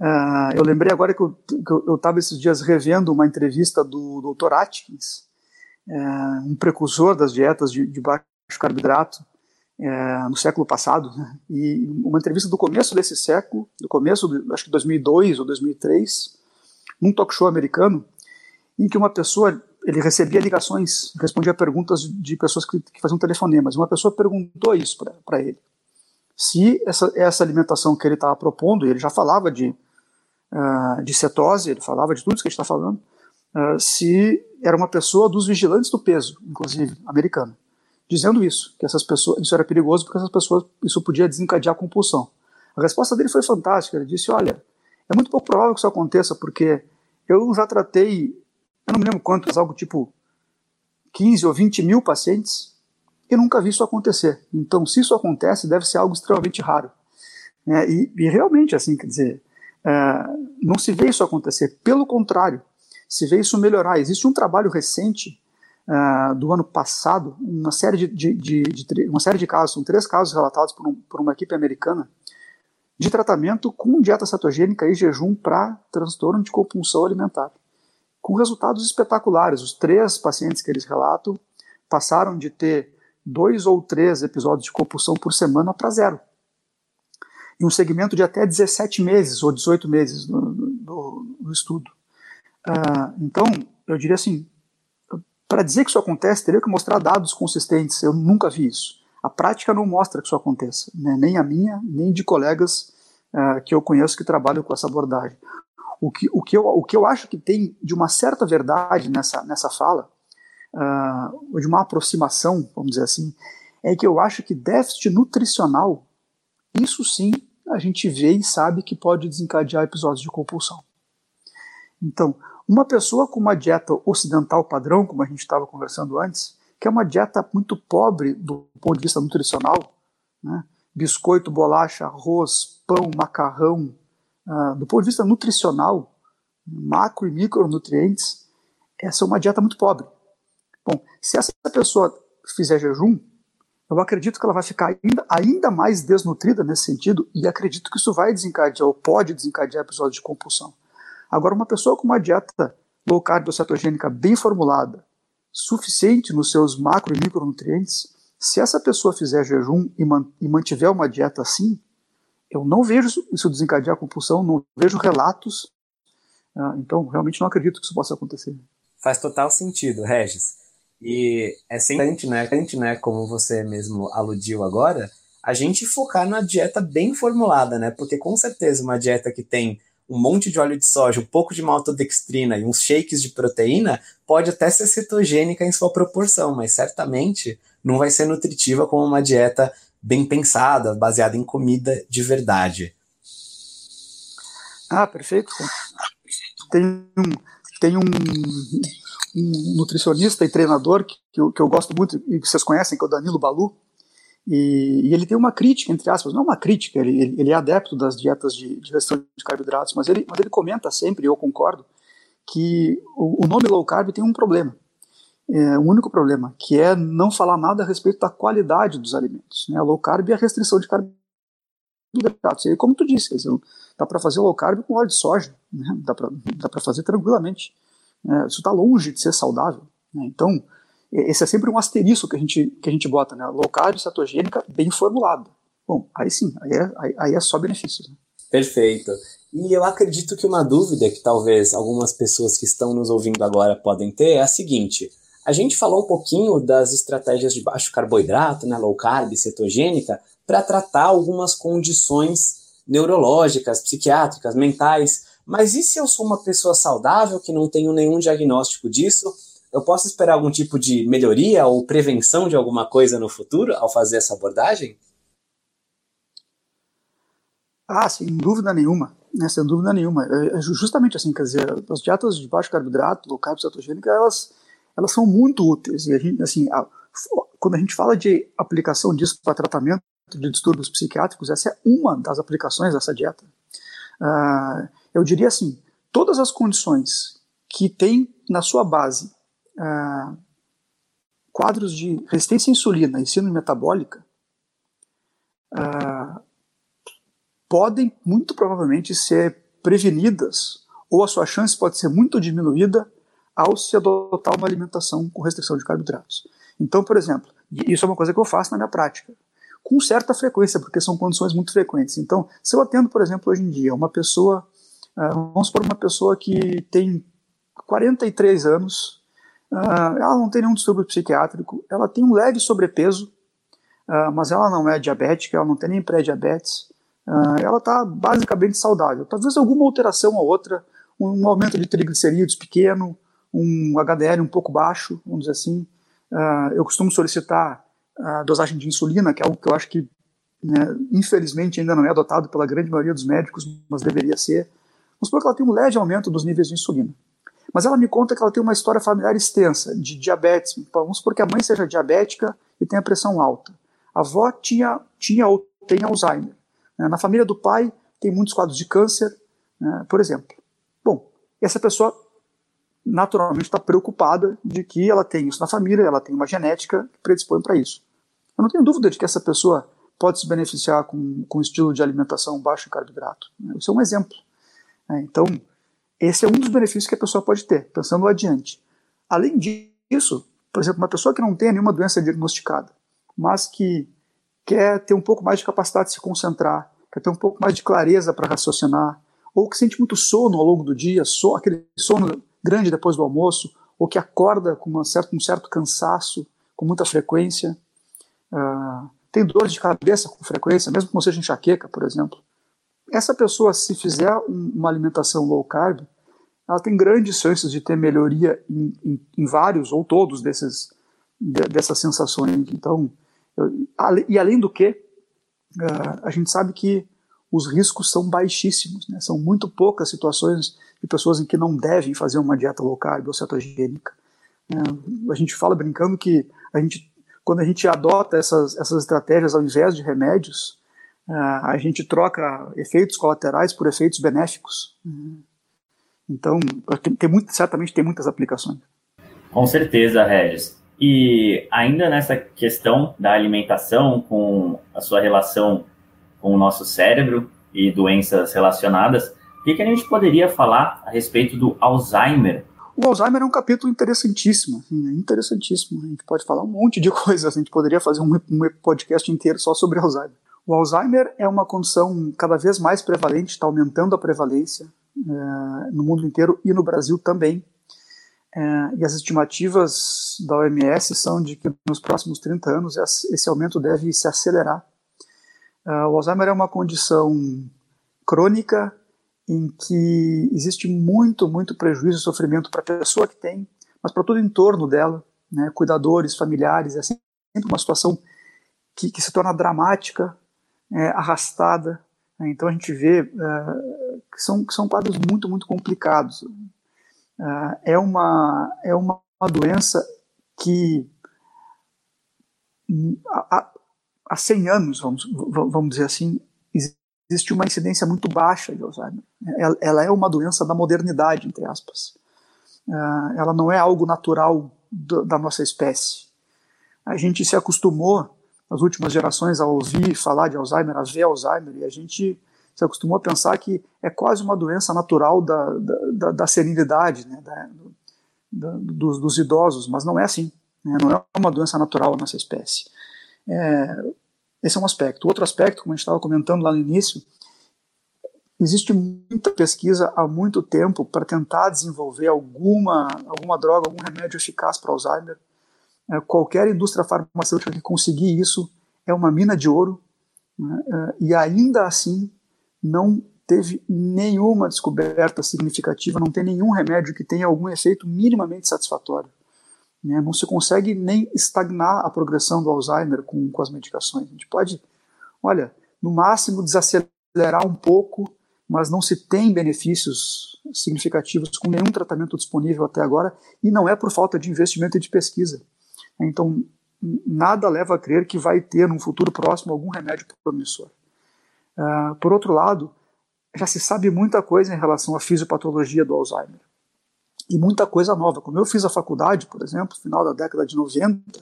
Uh, eu lembrei agora que eu estava esses dias revendo uma entrevista do Dr. Atkins, um precursor das dietas de, de baixo carboidrato no século passado, né? e uma entrevista do começo desse século, do começo, de, acho que 2002 ou 2003, num talk show americano, em que uma pessoa ele recebia ligações, respondia perguntas de pessoas que, que faziam telefonemas. Uma pessoa perguntou isso para ele. Se essa, essa alimentação que ele estava propondo, ele já falava de, uh, de cetose, ele falava de tudo isso que a gente está falando, uh, se era uma pessoa dos vigilantes do peso, inclusive, americana, dizendo isso, que essas pessoas, isso era perigoso porque essas pessoas, isso podia desencadear a compulsão. A resposta dele foi fantástica. Ele disse: Olha, é muito pouco provável que isso aconteça, porque eu já tratei eu não me lembro quantos, algo tipo 15 ou 20 mil pacientes, e nunca vi isso acontecer. Então, se isso acontece, deve ser algo extremamente raro. É, e, e, realmente, assim, quer dizer, é, não se vê isso acontecer. Pelo contrário, se vê isso melhorar. Existe um trabalho recente é, do ano passado, uma série de, de, de, de, uma série de casos, são três casos relatados por, um, por uma equipe americana, de tratamento com dieta cetogênica e jejum para transtorno de compulsão alimentar com resultados espetaculares. Os três pacientes que eles relatam passaram de ter dois ou três episódios de compulsão por semana para zero. Em um segmento de até 17 meses ou 18 meses no estudo. Uh, então, eu diria assim, para dizer que isso acontece, teria que mostrar dados consistentes. Eu nunca vi isso. A prática não mostra que isso aconteça, né? nem a minha, nem de colegas uh, que eu conheço que trabalham com essa abordagem. O que, o, que eu, o que eu acho que tem de uma certa verdade nessa, nessa fala, uh, de uma aproximação, vamos dizer assim, é que eu acho que déficit nutricional, isso sim, a gente vê e sabe que pode desencadear episódios de compulsão. Então, uma pessoa com uma dieta ocidental padrão, como a gente estava conversando antes, que é uma dieta muito pobre do ponto de vista nutricional, né? biscoito, bolacha, arroz, pão, macarrão, uh, do ponto de vista nutricional, macro e micronutrientes, essa é uma dieta muito pobre. Bom, se essa pessoa fizer jejum, eu acredito que ela vai ficar ainda, ainda mais desnutrida nesse sentido e acredito que isso vai desencadear ou pode desencadear episódios de compulsão. Agora, uma pessoa com uma dieta low carb ou cetogênica bem formulada, suficiente nos seus macro e micronutrientes, se essa pessoa fizer jejum e, man e mantiver uma dieta assim, eu não vejo isso desencadear compulsão, não vejo relatos, uh, então realmente não acredito que isso possa acontecer. Faz total sentido, Regis. E é sempre, né, né, como você mesmo aludiu agora, a gente focar na dieta bem formulada, né? Porque com certeza uma dieta que tem um monte de óleo de soja, um pouco de maltodextrina e uns shakes de proteína pode até ser cetogênica em sua proporção, mas certamente não vai ser nutritiva como uma dieta bem pensada, baseada em comida de verdade. Ah, perfeito. Tem um, tem um, um nutricionista e treinador que, que, eu, que eu gosto muito e que vocês conhecem, que é o Danilo Balu, e, e, ele tem uma crítica, entre aspas, não uma crítica, ele, ele, ele é adepto das dietas de, de restrição de carboidratos, mas ele, mas ele comenta sempre, e eu concordo, que o, o nome low carb tem um problema. É, um único problema, que é não falar nada a respeito da qualidade dos alimentos. Né? Low carb é a restrição de carboidratos. E como tu disse, dizer, dá para fazer low carb com óleo de soja, né? dá para fazer tranquilamente. É, isso está longe de ser saudável. Né? Então, esse é sempre um asterisco que a gente, que a gente bota, né? Low carb, cetogênica, bem formulada. Bom, aí sim, aí é, aí, é só benefícios. Né? Perfeito. E eu acredito que uma dúvida que talvez algumas pessoas que estão nos ouvindo agora podem ter é a seguinte. A gente falou um pouquinho das estratégias de baixo carboidrato, né, low carb, cetogênica, para tratar algumas condições neurológicas, psiquiátricas, mentais. Mas e se eu sou uma pessoa saudável que não tenho nenhum diagnóstico disso? Eu posso esperar algum tipo de melhoria ou prevenção de alguma coisa no futuro ao fazer essa abordagem? Ah, sem dúvida nenhuma, né, sem dúvida nenhuma. É, é justamente assim, quer dizer, as dietas de baixo carboidrato, low carb cetogênica, elas, elas são muito úteis. E a gente, assim, a, quando a gente fala de aplicação disso para tratamento de distúrbios psiquiátricos, essa é uma das aplicações dessa dieta. Uh, eu diria assim, todas as condições que tem na sua base ah, quadros de resistência à insulina e síndrome metabólica ah, podem muito provavelmente ser prevenidas ou a sua chance pode ser muito diminuída ao se adotar uma alimentação com restrição de carboidratos. Então, por exemplo, isso é uma coisa que eu faço na minha prática, com certa frequência, porque são condições muito frequentes. Então, se eu atendo, por exemplo, hoje em dia, uma pessoa, ah, vamos supor uma pessoa que tem 43 anos, Uh, ela não tem nenhum distúrbio psiquiátrico, ela tem um leve sobrepeso, uh, mas ela não é diabética, ela não tem nem pré-diabetes, uh, ela está basicamente saudável. Talvez alguma alteração ou outra, um aumento de triglicerídeos pequeno, um HDL um pouco baixo, vamos dizer assim. eu costumo solicitar a dosagem de insulina, que é algo que eu acho que, né, infelizmente, ainda não é adotado pela grande maioria dos médicos, mas deveria ser. Vamos supor que ela tem um leve aumento dos níveis de insulina. Mas ela me conta que ela tem uma história familiar extensa de diabetes. Vamos supor que a mãe seja diabética e tenha pressão alta. A avó tinha, tinha ou tem Alzheimer. Né? Na família do pai tem muitos quadros de câncer, né? por exemplo. Bom, essa pessoa naturalmente está preocupada de que ela tem isso na família, ela tem uma genética que predispõe para isso. Eu não tenho dúvida de que essa pessoa pode se beneficiar com, com um estilo de alimentação baixo em carboidrato. Né? Isso é um exemplo. Então, esse é um dos benefícios que a pessoa pode ter, pensando adiante. Além disso, por exemplo, uma pessoa que não tem nenhuma doença diagnosticada, mas que quer ter um pouco mais de capacidade de se concentrar, quer ter um pouco mais de clareza para raciocinar, ou que sente muito sono ao longo do dia, so, aquele sono grande depois do almoço, ou que acorda com uma certa, um certo cansaço, com muita frequência, uh, tem dores de cabeça com frequência, mesmo que não seja enxaqueca, por exemplo. Essa pessoa, se fizer uma alimentação low carb, ela tem grandes chances de ter melhoria em, em, em vários ou todos desses, de, dessas sensações. Então, eu, e além do que, uh, a gente sabe que os riscos são baixíssimos, né? são muito poucas situações de pessoas em que não devem fazer uma dieta low carb ou cetogênica. Uh, a gente fala brincando que a gente, quando a gente adota essas, essas estratégias ao invés de remédios, a gente troca efeitos colaterais por efeitos benéficos. Então, tem, tem muito, certamente tem muitas aplicações. Com certeza, Regis. E ainda nessa questão da alimentação, com a sua relação com o nosso cérebro e doenças relacionadas, o que, que a gente poderia falar a respeito do Alzheimer? O Alzheimer é um capítulo interessantíssimo, assim, interessantíssimo. A gente pode falar um monte de coisas, a gente poderia fazer um, um podcast inteiro só sobre Alzheimer. O Alzheimer é uma condição cada vez mais prevalente, está aumentando a prevalência é, no mundo inteiro e no Brasil também. É, e as estimativas da OMS são de que nos próximos 30 anos esse aumento deve se acelerar. É, o Alzheimer é uma condição crônica em que existe muito, muito prejuízo e sofrimento para a pessoa que tem, mas para todo o entorno dela, né, cuidadores, familiares, é sempre uma situação que, que se torna dramática, é, arrastada. Né, então a gente vê é, que, são, que são quadros muito, muito complicados. É, é uma, é uma, doença que há, há 100 anos, vamos, vamos dizer assim, existe uma incidência muito baixa de Alzheimer. Ela, ela é uma doença da modernidade, entre aspas. Uh, ela não é algo natural do, da nossa espécie. A gente se acostumou, nas últimas gerações, a ouvir falar de Alzheimer, a ver Alzheimer, e a gente se acostumou a pensar que é quase uma doença natural da, da, da, da serenidade, né, da, da, dos, dos, idosos, mas não é assim. Né, não é uma doença natural da nossa espécie. É, esse é um aspecto. Outro aspecto, como a gente estava comentando lá no início, existe muita pesquisa há muito tempo para tentar desenvolver alguma, alguma droga, algum remédio eficaz para Alzheimer. É, qualquer indústria farmacêutica que conseguir isso é uma mina de ouro, né? é, e ainda assim não teve nenhuma descoberta significativa, não tem nenhum remédio que tenha algum efeito minimamente satisfatório. Né? Não se consegue nem estagnar a progressão do Alzheimer com, com as medicações. A gente pode, olha, no máximo desacelerar um pouco, mas não se tem benefícios significativos com nenhum tratamento disponível até agora, e não é por falta de investimento e de pesquisa. Então, nada leva a crer que vai ter, num futuro próximo, algum remédio promissor. Uh, por outro lado, já se sabe muita coisa em relação à fisiopatologia do Alzheimer e muita coisa nova. Quando eu fiz a faculdade, por exemplo, final da década de 90,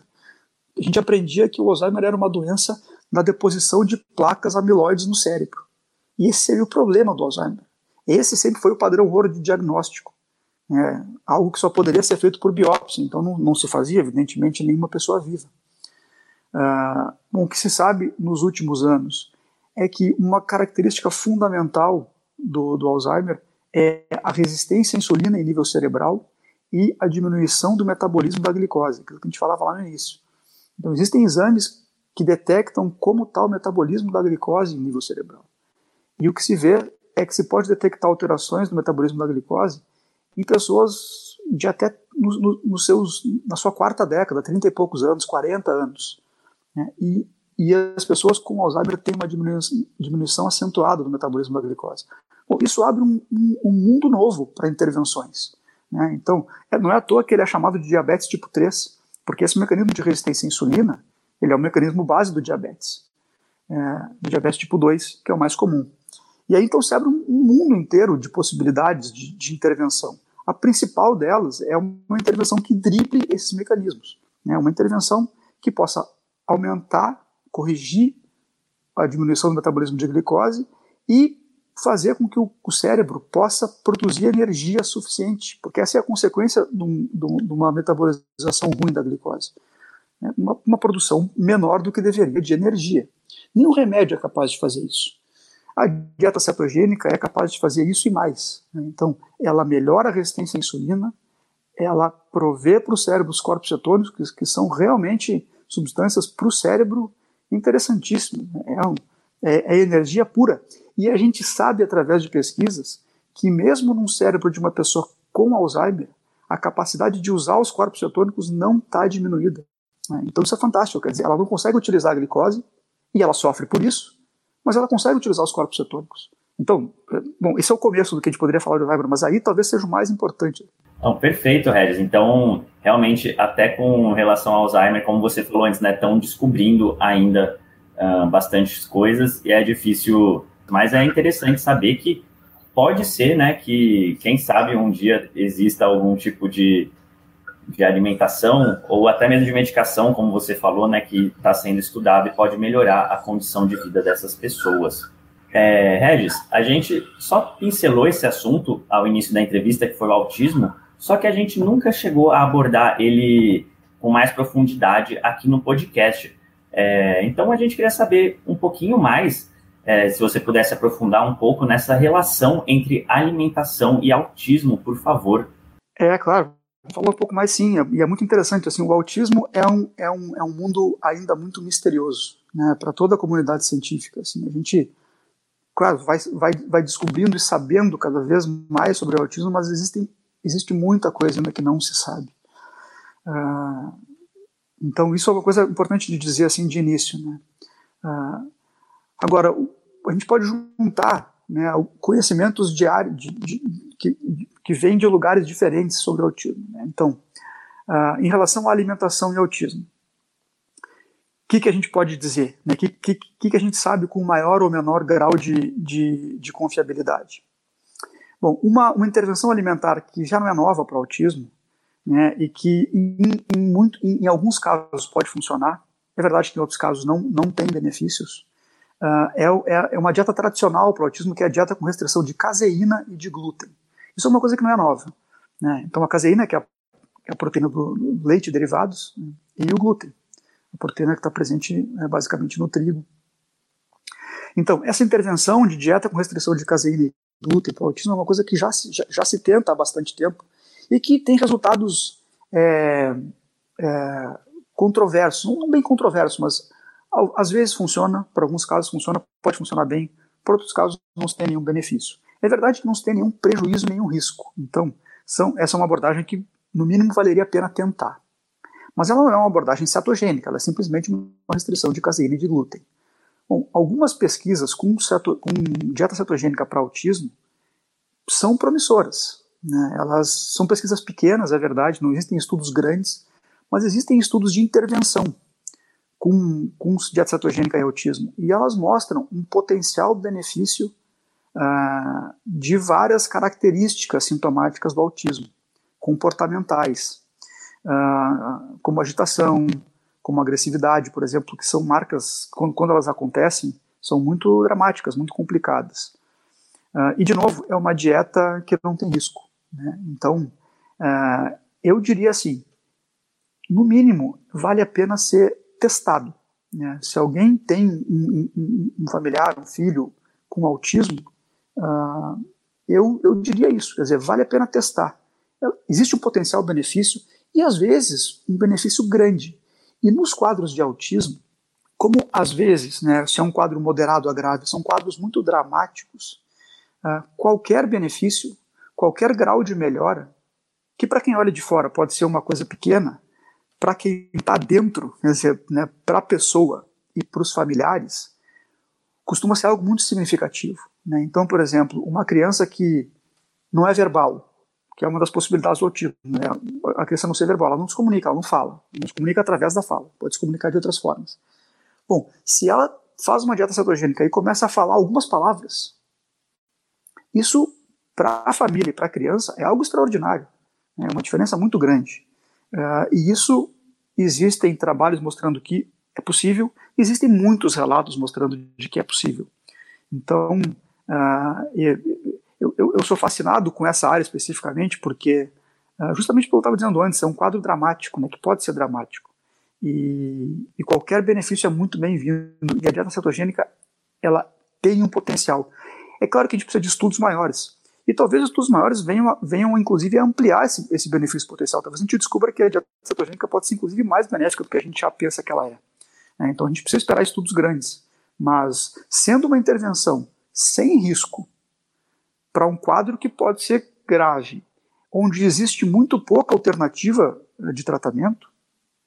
a gente aprendia que o Alzheimer era uma doença da deposição de placas amiloides no cérebro. E esse seria o problema do Alzheimer. Esse sempre foi o padrão ouro de diagnóstico. É, algo que só poderia ser feito por biópsia, então não, não se fazia, evidentemente, nenhuma pessoa viva. Uh, bom, o que se sabe nos últimos anos é que uma característica fundamental do, do Alzheimer é a resistência à insulina em nível cerebral e a diminuição do metabolismo da glicose, que a gente falava lá no início. Então, existem exames que detectam como está o metabolismo da glicose em nível cerebral. E o que se vê é que se pode detectar alterações no metabolismo da glicose em pessoas de até no, no, nos seus, na sua quarta década, 30 e poucos anos, 40 anos. Né? E, e as pessoas com Alzheimer têm uma diminuição, diminuição acentuada do metabolismo da glicose. Bom, isso abre um, um, um mundo novo para intervenções. Né? Então, é, não é à toa que ele é chamado de diabetes tipo 3, porque esse mecanismo de resistência à insulina ele é o mecanismo base do diabetes, é, do diabetes tipo 2, que é o mais comum. E aí então se abre um, mundo inteiro de possibilidades de, de, intervenção. A principal delas é uma intervenção que drible esses mecanismos, né? uma intervenção que possa aumentar, corrigir a diminuição do metabolismo de glicose e fazer com que o, o, cérebro possa produzir energia suficiente, porque essa é a consequência de, um, de uma metabolização ruim da glicose. Né? Uma, uma, produção menor do que deveria de energia. Nenhum remédio é capaz de fazer isso. A dieta cetogênica é capaz de fazer isso e mais. Né? Então, ela melhora a resistência à insulina, ela provê para o cérebro os corpos cetônicos, que, são realmente substâncias para o cérebro interessantíssimas. Né? É, um, é, é energia pura. E a gente sabe através de pesquisas que mesmo num cérebro de uma pessoa com Alzheimer, a capacidade de usar os corpos cetônicos não está diminuída. Né? Então isso é fantástico, quer dizer, ela não consegue utilizar a glicose e ela sofre por isso, mas ela consegue utilizar os corpos cetônicos. Então, bom, esse é o começo do que a gente poderia falar de Alzheimer, mas aí talvez seja o mais importante. Não, perfeito, Regis. Então, realmente, até com relação ao Alzheimer, como você falou antes, né, estão descobrindo ainda uh, bastantes coisas e é difícil mas é interessante saber que pode ser, né, que quem sabe um dia exista algum tipo de, de alimentação ou até mesmo de medicação, como você falou, né, que está sendo estudado e pode melhorar a condição de vida dessas pessoas. É, Regis, a gente só pincelou esse assunto ao início da entrevista, que foi o autismo, só que a gente nunca chegou a abordar ele com mais profundidade aqui no podcast. É, então a gente queria saber um pouquinho mais, é, se você pudesse aprofundar um pouco nessa relação entre alimentação e autismo, por favor. É, claro. Falar um pouco mais sim, e é muito interessante, assim, o autismo é um, é um, é um mundo ainda muito misterioso, né, para toda a comunidade científica, assim, a gente, claro, vai, vai, vai descobrindo e sabendo cada vez mais sobre o autismo, mas existem, existe muita coisa ainda que não se sabe. Uh, então, isso é uma coisa importante de dizer assim de início. Né? Uh, agora, a gente pode juntar né, conhecimentos diários de, de, que, que vêm de lugares diferentes sobre o autismo. Né? Então, uh, em relação à alimentação e autismo, o que, que a gente pode dizer? O né? que, que, que a gente sabe com maior ou menor grau de, de, de confiabilidade? Bom, uma, uma intervenção alimentar que já não é nova para o autismo, né, e que em, em, muito, em, em, alguns casos pode funcionar, é verdade que em outros casos não, não tem benefícios, uh, é, é, uma dieta tradicional para o autismo, que é a dieta com restrição de caseína e de glúten. Isso é uma coisa que não é nova. Né? Então a caseína, que é a, é a proteína do, leite e derivados, né, e o glúten, a proteína que está presente é, basicamente no trigo. Então, essa intervenção de dieta com restrição de caseína e glúten para o autismo é uma coisa que já se, já, já se tenta há bastante tempo, e que tem resultados é, é, controversos, não bem controversos, mas às vezes funciona, para alguns casos funciona, pode funcionar bem, para outros casos não tem nenhum benefício. É verdade que não se tem nenhum prejuízo, nenhum risco. Então, são, essa é uma abordagem que, no mínimo, valeria a pena tentar. Mas ela não é uma abordagem cetogênica, ela é simplesmente uma restrição de caseína e de glúten. Bom, algumas pesquisas com, ceto, com dieta cetogênica para autismo são promissoras. Né? Elas são pesquisas pequenas, é verdade, não existem estudos grandes, mas existem estudos de intervenção com, com dieta cetogênica e autismo, e elas mostram um potencial benefício uh, de várias características sintomáticas do autismo, comportamentais, uh, como agitação, como agressividade, por exemplo, que são marcas, quando, quando elas acontecem, são muito dramáticas, muito complicadas. Uh, e, de novo, é uma dieta que não tem risco. Né? Então, eu diria assim: no mínimo, vale a pena ser testado. Né? Se alguém tem um, um, um, familiar, um filho com autismo, uh, eu, eu diria isso: quer dizer, vale a pena testar. Existe um potencial benefício e, às vezes, um benefício grande. E nos quadros de autismo, como às vezes, né, se é um quadro moderado a grave, são quadros muito dramáticos, uh, qualquer benefício qualquer grau de melhora, que para quem olha de fora pode ser uma coisa pequena, para quem está dentro, quer dizer, né, para a pessoa e para os familiares, costuma ser algo muito significativo. Né? Então, por exemplo, uma criança que não é verbal, que é uma das possibilidades do autismo, né? a criança não ser verbal, ela não se comunica, ela não fala, não se comunica através da fala, pode se comunicar de outras formas. Bom, se ela faz uma dieta cetogênica e começa a falar algumas palavras, isso para a família e para a criança é algo extraordinário. É uma diferença muito grande. Uh, e isso existem trabalhos mostrando que é possível, existem muitos relatos mostrando de que é possível. Então, uh, eu, eu, sou fascinado com essa área especificamente porque, uh, justamente como eu estava dizendo antes, é um quadro dramático, né, que pode ser dramático. E, e qualquer benefício é muito bem-vindo. E a dieta cetogênica, ela tem um potencial. É claro que a gente precisa de estudos maiores. E talvez os estudos maiores venham, venham inclusive, a ampliar esse, esse benefício potencial. Talvez a gente descubra que a dieta cetogênica pode ser, inclusive, mais benéfica do que a gente já pensa que ela é. é então a gente precisa esperar estudos grandes. Mas, sendo uma intervenção sem risco para um quadro que pode ser grave, onde existe muito pouca alternativa eh, de tratamento,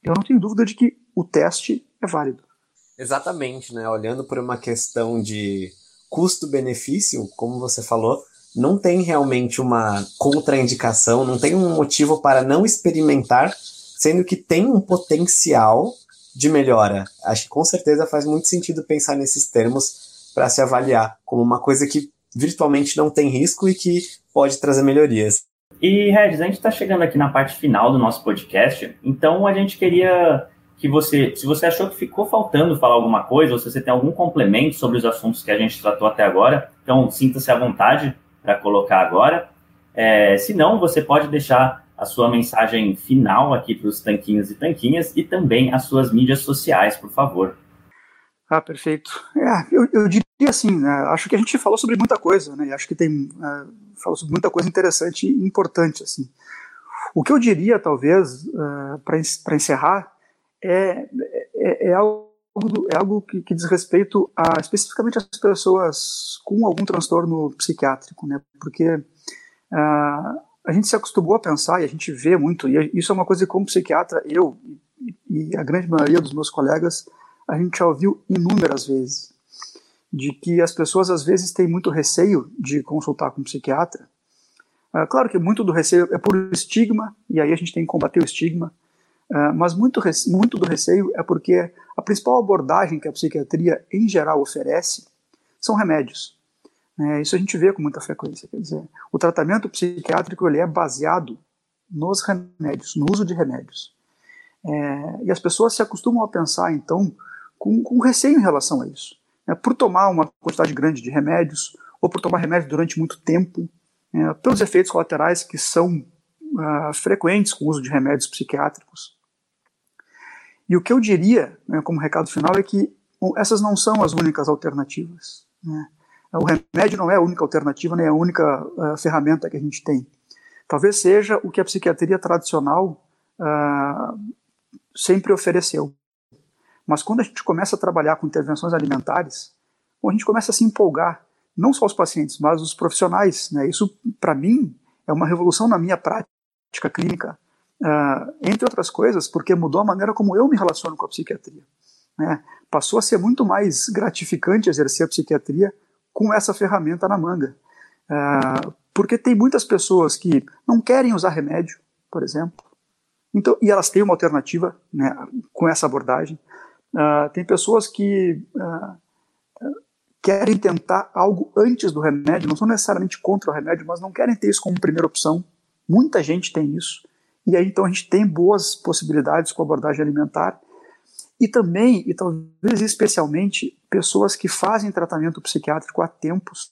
eu não tenho dúvida de que o teste é válido. Exatamente, né? Olhando por uma questão de custo-benefício, como você falou, não tem realmente uma contraindicação, não tem um motivo para não experimentar, sendo que tem um potencial de melhora. Acho que com certeza faz muito sentido pensar nesses termos para se avaliar como uma coisa que virtualmente não tem risco e que pode trazer melhorias. E, Regis, a gente está chegando aqui na parte final do nosso podcast, então a gente queria que você, se você achou que ficou faltando falar alguma coisa, ou se você tem algum complemento sobre os assuntos que a gente tratou até agora, então sinta-se à vontade para colocar agora. É, se não, você pode deixar a sua mensagem final aqui para os tanquinhos e tanquinhas e também as suas mídias sociais, por favor. Ah, perfeito. É, eu, eu, diria assim, né, acho que a gente falou sobre muita coisa, né, acho que tem é, falou sobre muita coisa interessante e importante, assim. O que eu diria, talvez, uh, é, para encerrar, é, é, é, algo, é algo que, que, diz respeito a, especificamente às pessoas com algum transtorno psiquiátrico, né, porque uh, a gente se acostumou a pensar e a gente vê muito, e isso é uma coisa que como psiquiatra, eu e a grande maioria dos meus colegas, a gente já ouviu inúmeras vezes, de que as pessoas às vezes têm muito receio de consultar com um psiquiatra. Uh, claro que muito do receio é por estigma, e aí a gente tem que combater o estigma, uh, mas muito, muito do receio é porque a principal abordagem que a psiquiatria em geral oferece são remédios. É, isso a gente vê com muita frequência. Quer dizer, o tratamento psiquiátrico ele é baseado nos remédios, no uso de remédios. É, e as pessoas se acostumam a pensar, então, com, com receio em relação a isso. É, por tomar uma quantidade grande de remédios, ou por tomar remédios durante muito tempo, é, pelos efeitos colaterais que são uh, frequentes com o uso de remédios psiquiátricos. E o que eu diria, né, como recado final, é que essas não são as únicas alternativas. Né? O remédio não é a única alternativa, nem a única uh, ferramenta que a gente tem. Talvez seja o que a psiquiatria tradicional uh, sempre ofereceu. Mas quando a gente começa a trabalhar com intervenções alimentares, a gente começa a se empolgar, não só os pacientes, mas os profissionais. Né? Isso, para mim, é uma revolução na minha prática clínica, uh, entre outras coisas, porque mudou a maneira como eu me relaciono com a psiquiatria. Né? Passou a ser muito mais gratificante exercer a psiquiatria com essa ferramenta na manga. Uh, porque tem muitas pessoas que não querem usar remédio, por exemplo, então, e elas têm uma alternativa né, com essa abordagem. Uh, tem pessoas que uh, querem tentar algo antes do remédio, não são necessariamente contra o remédio, mas não querem ter isso como primeira opção. Muita gente tem isso. E aí, então, a gente tem boas possibilidades com abordagem alimentar e também, e talvez especialmente, pessoas que fazem tratamento psiquiátrico há tempos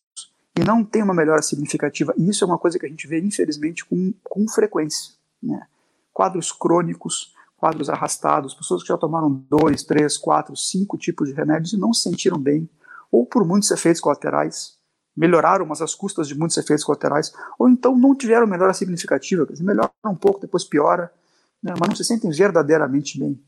e não têm uma melhora significativa. E isso é uma coisa que a gente vê, infelizmente, com, com frequência. Né? Quadros crônicos, quadros arrastados, pessoas que já tomaram dois, três, quatro, cinco tipos de remédios e não se sentiram bem, ou por muitos efeitos colaterais, melhoraram, mas às custas de muitos efeitos colaterais, ou então não tiveram melhora significativa, quer dizer, melhora um pouco, depois piora, né? mas não se sentem verdadeiramente bem.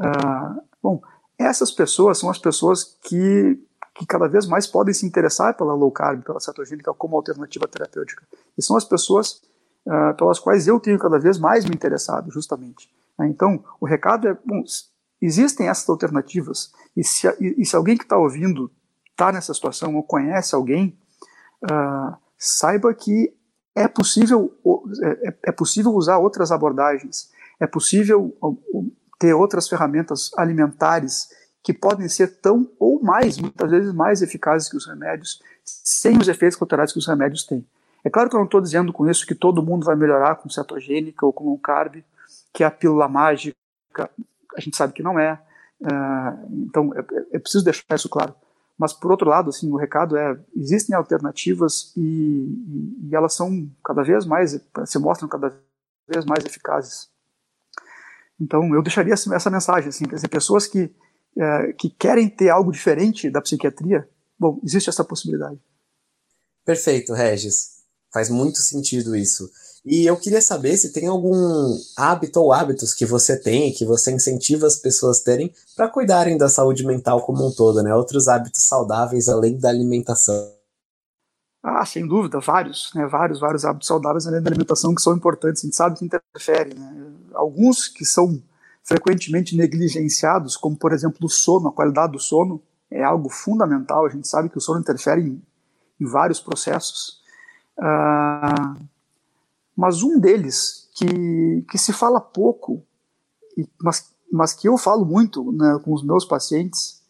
Ah, bom, essas pessoas são as pessoas que, que cada vez mais podem se interessar pela low carb, pela cetogênica como alternativa terapêutica. E são as pessoas ah, pelas quais eu tenho cada vez mais me interessado, justamente. Né? Então, o recado é, bom, existem essas alternativas, e se, e, e se alguém que está ouvindo está nessa situação ou conhece alguém, uh, saiba que é possível, é, é, possível usar outras abordagens, é possível ter outras ferramentas alimentares que podem ser tão ou mais, muitas vezes mais eficazes que os remédios, sem os efeitos colaterais que os remédios têm. É claro que eu não estou dizendo com isso que todo mundo vai melhorar com cetogênica ou com um carb, que é a pílula mágica. A gente sabe que não é. Uh, então é, é, preciso deixar isso claro. Mas por outro lado, assim, o recado é existem alternativas e, e, e elas são cada vez mais se mostram cada vez mais eficazes. Então, eu deixaria essa mensagem, assim, quer dizer, pessoas que, que querem ter algo diferente da psiquiatria, bom, existe essa possibilidade. Perfeito, Regis. Faz muito sentido isso. E eu queria saber se tem algum hábito ou hábitos que você tem, que você incentiva as pessoas terem para cuidarem da saúde mental como um todo, né? Outros hábitos saudáveis além da alimentação. Ah, sem dúvida, vários, né? Vários, vários hábitos saudáveis além da alimentação que são importantes, a gente sabe que interferem, né? Alguns que são frequentemente negligenciados, como por exemplo o sono, a qualidade do sono é algo fundamental, a gente sabe que o sono interfere em, em vários processos. Ah, mas um deles, que, que se fala pouco, mas, mas que eu falo muito né, com os meus pacientes,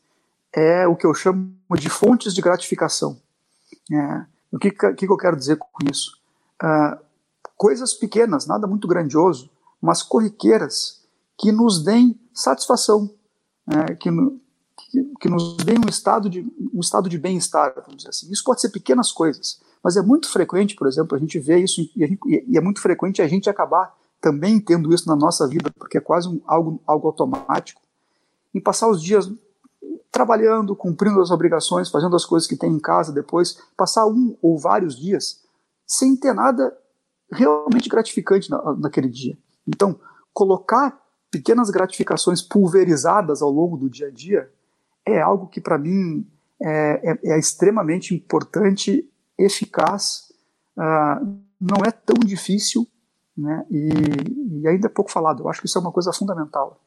é o que eu chamo de fontes de gratificação. É, o que, que, eu quero dizer com isso? Uh, coisas pequenas, nada muito grandioso, mas corriqueiras que nos deem satisfação, né, que, que, que, nos deem um estado de, um estado de bem-estar, vamos dizer assim. Isso pode ser pequenas coisas, mas é muito frequente, por exemplo, a gente vê isso e, gente, e é muito frequente a gente acabar também tendo isso na nossa vida, porque é quase um, algo, algo automático, em passar os dias trabalhando, cumprindo as obrigações, fazendo as coisas que tem em casa depois, passar um ou vários dias sem ter nada realmente gratificante na, naquele dia. Então, colocar pequenas gratificações pulverizadas ao longo do dia a dia é algo que para mim é, é, é, extremamente importante, eficaz, uh, não é tão difícil né, e, e ainda é pouco falado. Eu acho que isso é uma coisa fundamental.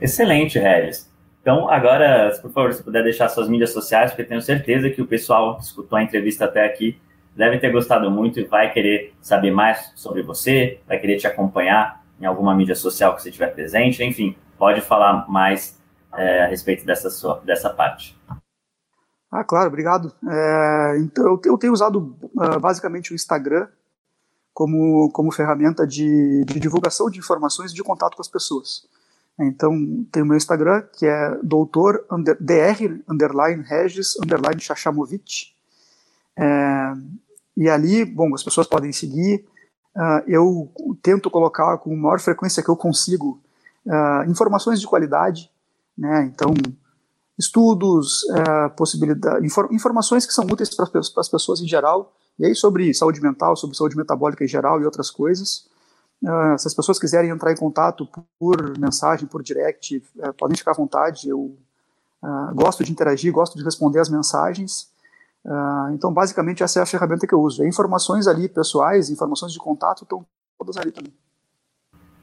Excelente, Regis. Então, agora, por favor, se puder deixar suas mídias sociais, porque tenho certeza que o pessoal que escutou a entrevista até aqui deve ter gostado muito e vai querer saber mais sobre você, vai querer te acompanhar em alguma mídia social que você tiver presente, enfim, pode falar mais é, a respeito dessa, sua, dessa parte. Ah, claro, obrigado. É, então, eu tenho usado uh, basicamente o Instagram como, como ferramenta de, de divulgação de informações e de contato com as pessoas. Então, tem o meu Instagram, que é doutor under, dr underline regis underline chachamovic. É, e ali, bom, as pessoas podem seguir. Uh, eu tento colocar com a maior frequência que eu consigo uh, informações de qualidade, né? Então, estudos, uh, possibilidade, infor, informações que são úteis para as pessoas em geral, e aí sobre saúde mental, sobre saúde metabólica em geral e outras coisas. Uh, se as pessoas quiserem entrar em contato por mensagem, por direct, uh, podem ficar à vontade. Eu uh, gosto de interagir, gosto de responder as mensagens. então, basicamente, essa é a ferramenta que eu uso. E informações ali pessoais, informações de contato estão todas ali também.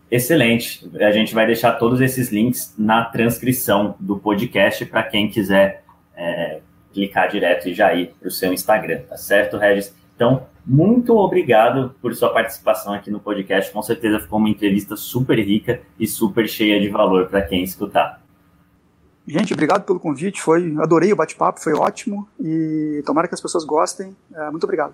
Excelente. A gente vai deixar todos esses links na transcrição do podcast para quem quiser é, clicar direto e já ir para o seu Instagram, tá certo, Regis? Então, muito obrigado por sua participação aqui no podcast. Com certeza ficou uma entrevista super rica e super cheia de valor para quem escutar. Gente, obrigado pelo convite. Foi, adorei o bate-papo, foi ótimo e tomara que as pessoas gostem. É, muito obrigado.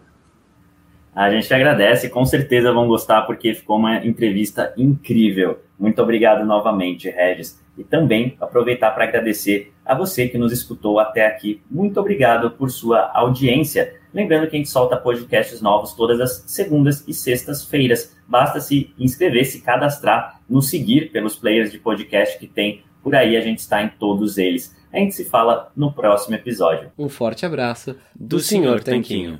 A gente agradece, com certeza vão gostar porque ficou uma entrevista incrível. Muito obrigado novamente, Regis. E também aproveitar para agradecer a você que nos escutou até aqui. Muito obrigado por sua audiência. Lembrando que a gente solta podcasts novos todas as segundas e sextas-feiras. Basta se inscrever, se cadastrar, nos seguir pelos players de podcast que tem por aí, a gente está em todos eles. A gente se fala no próximo episódio. Um forte abraço do, do Sr. Tanquinho.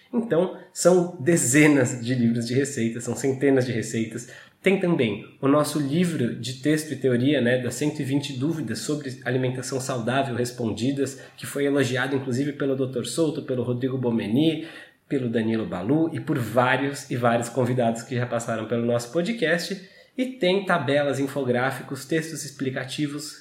Então, são dezenas de livros de receitas, são centenas de receitas, tem também o nosso livro de texto e teoria, né, das 120 dúvidas sobre alimentação saudável respondidas, que foi elogiado inclusive pelo Dr. Souto, pelo Rodrigo Bomeni, pelo Danilo Balu e por vários e vários convidados que já passaram pelo nosso podcast. E tem tabelas, infográficos, textos explicativos,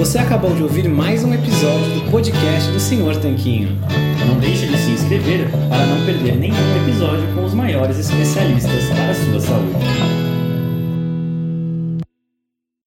Você acabou de ouvir mais um episódio do podcast do Senhor Tanquinho. Não deixe de se inscrever para não perder nenhum episódio com os maiores especialistas para a sua saúde.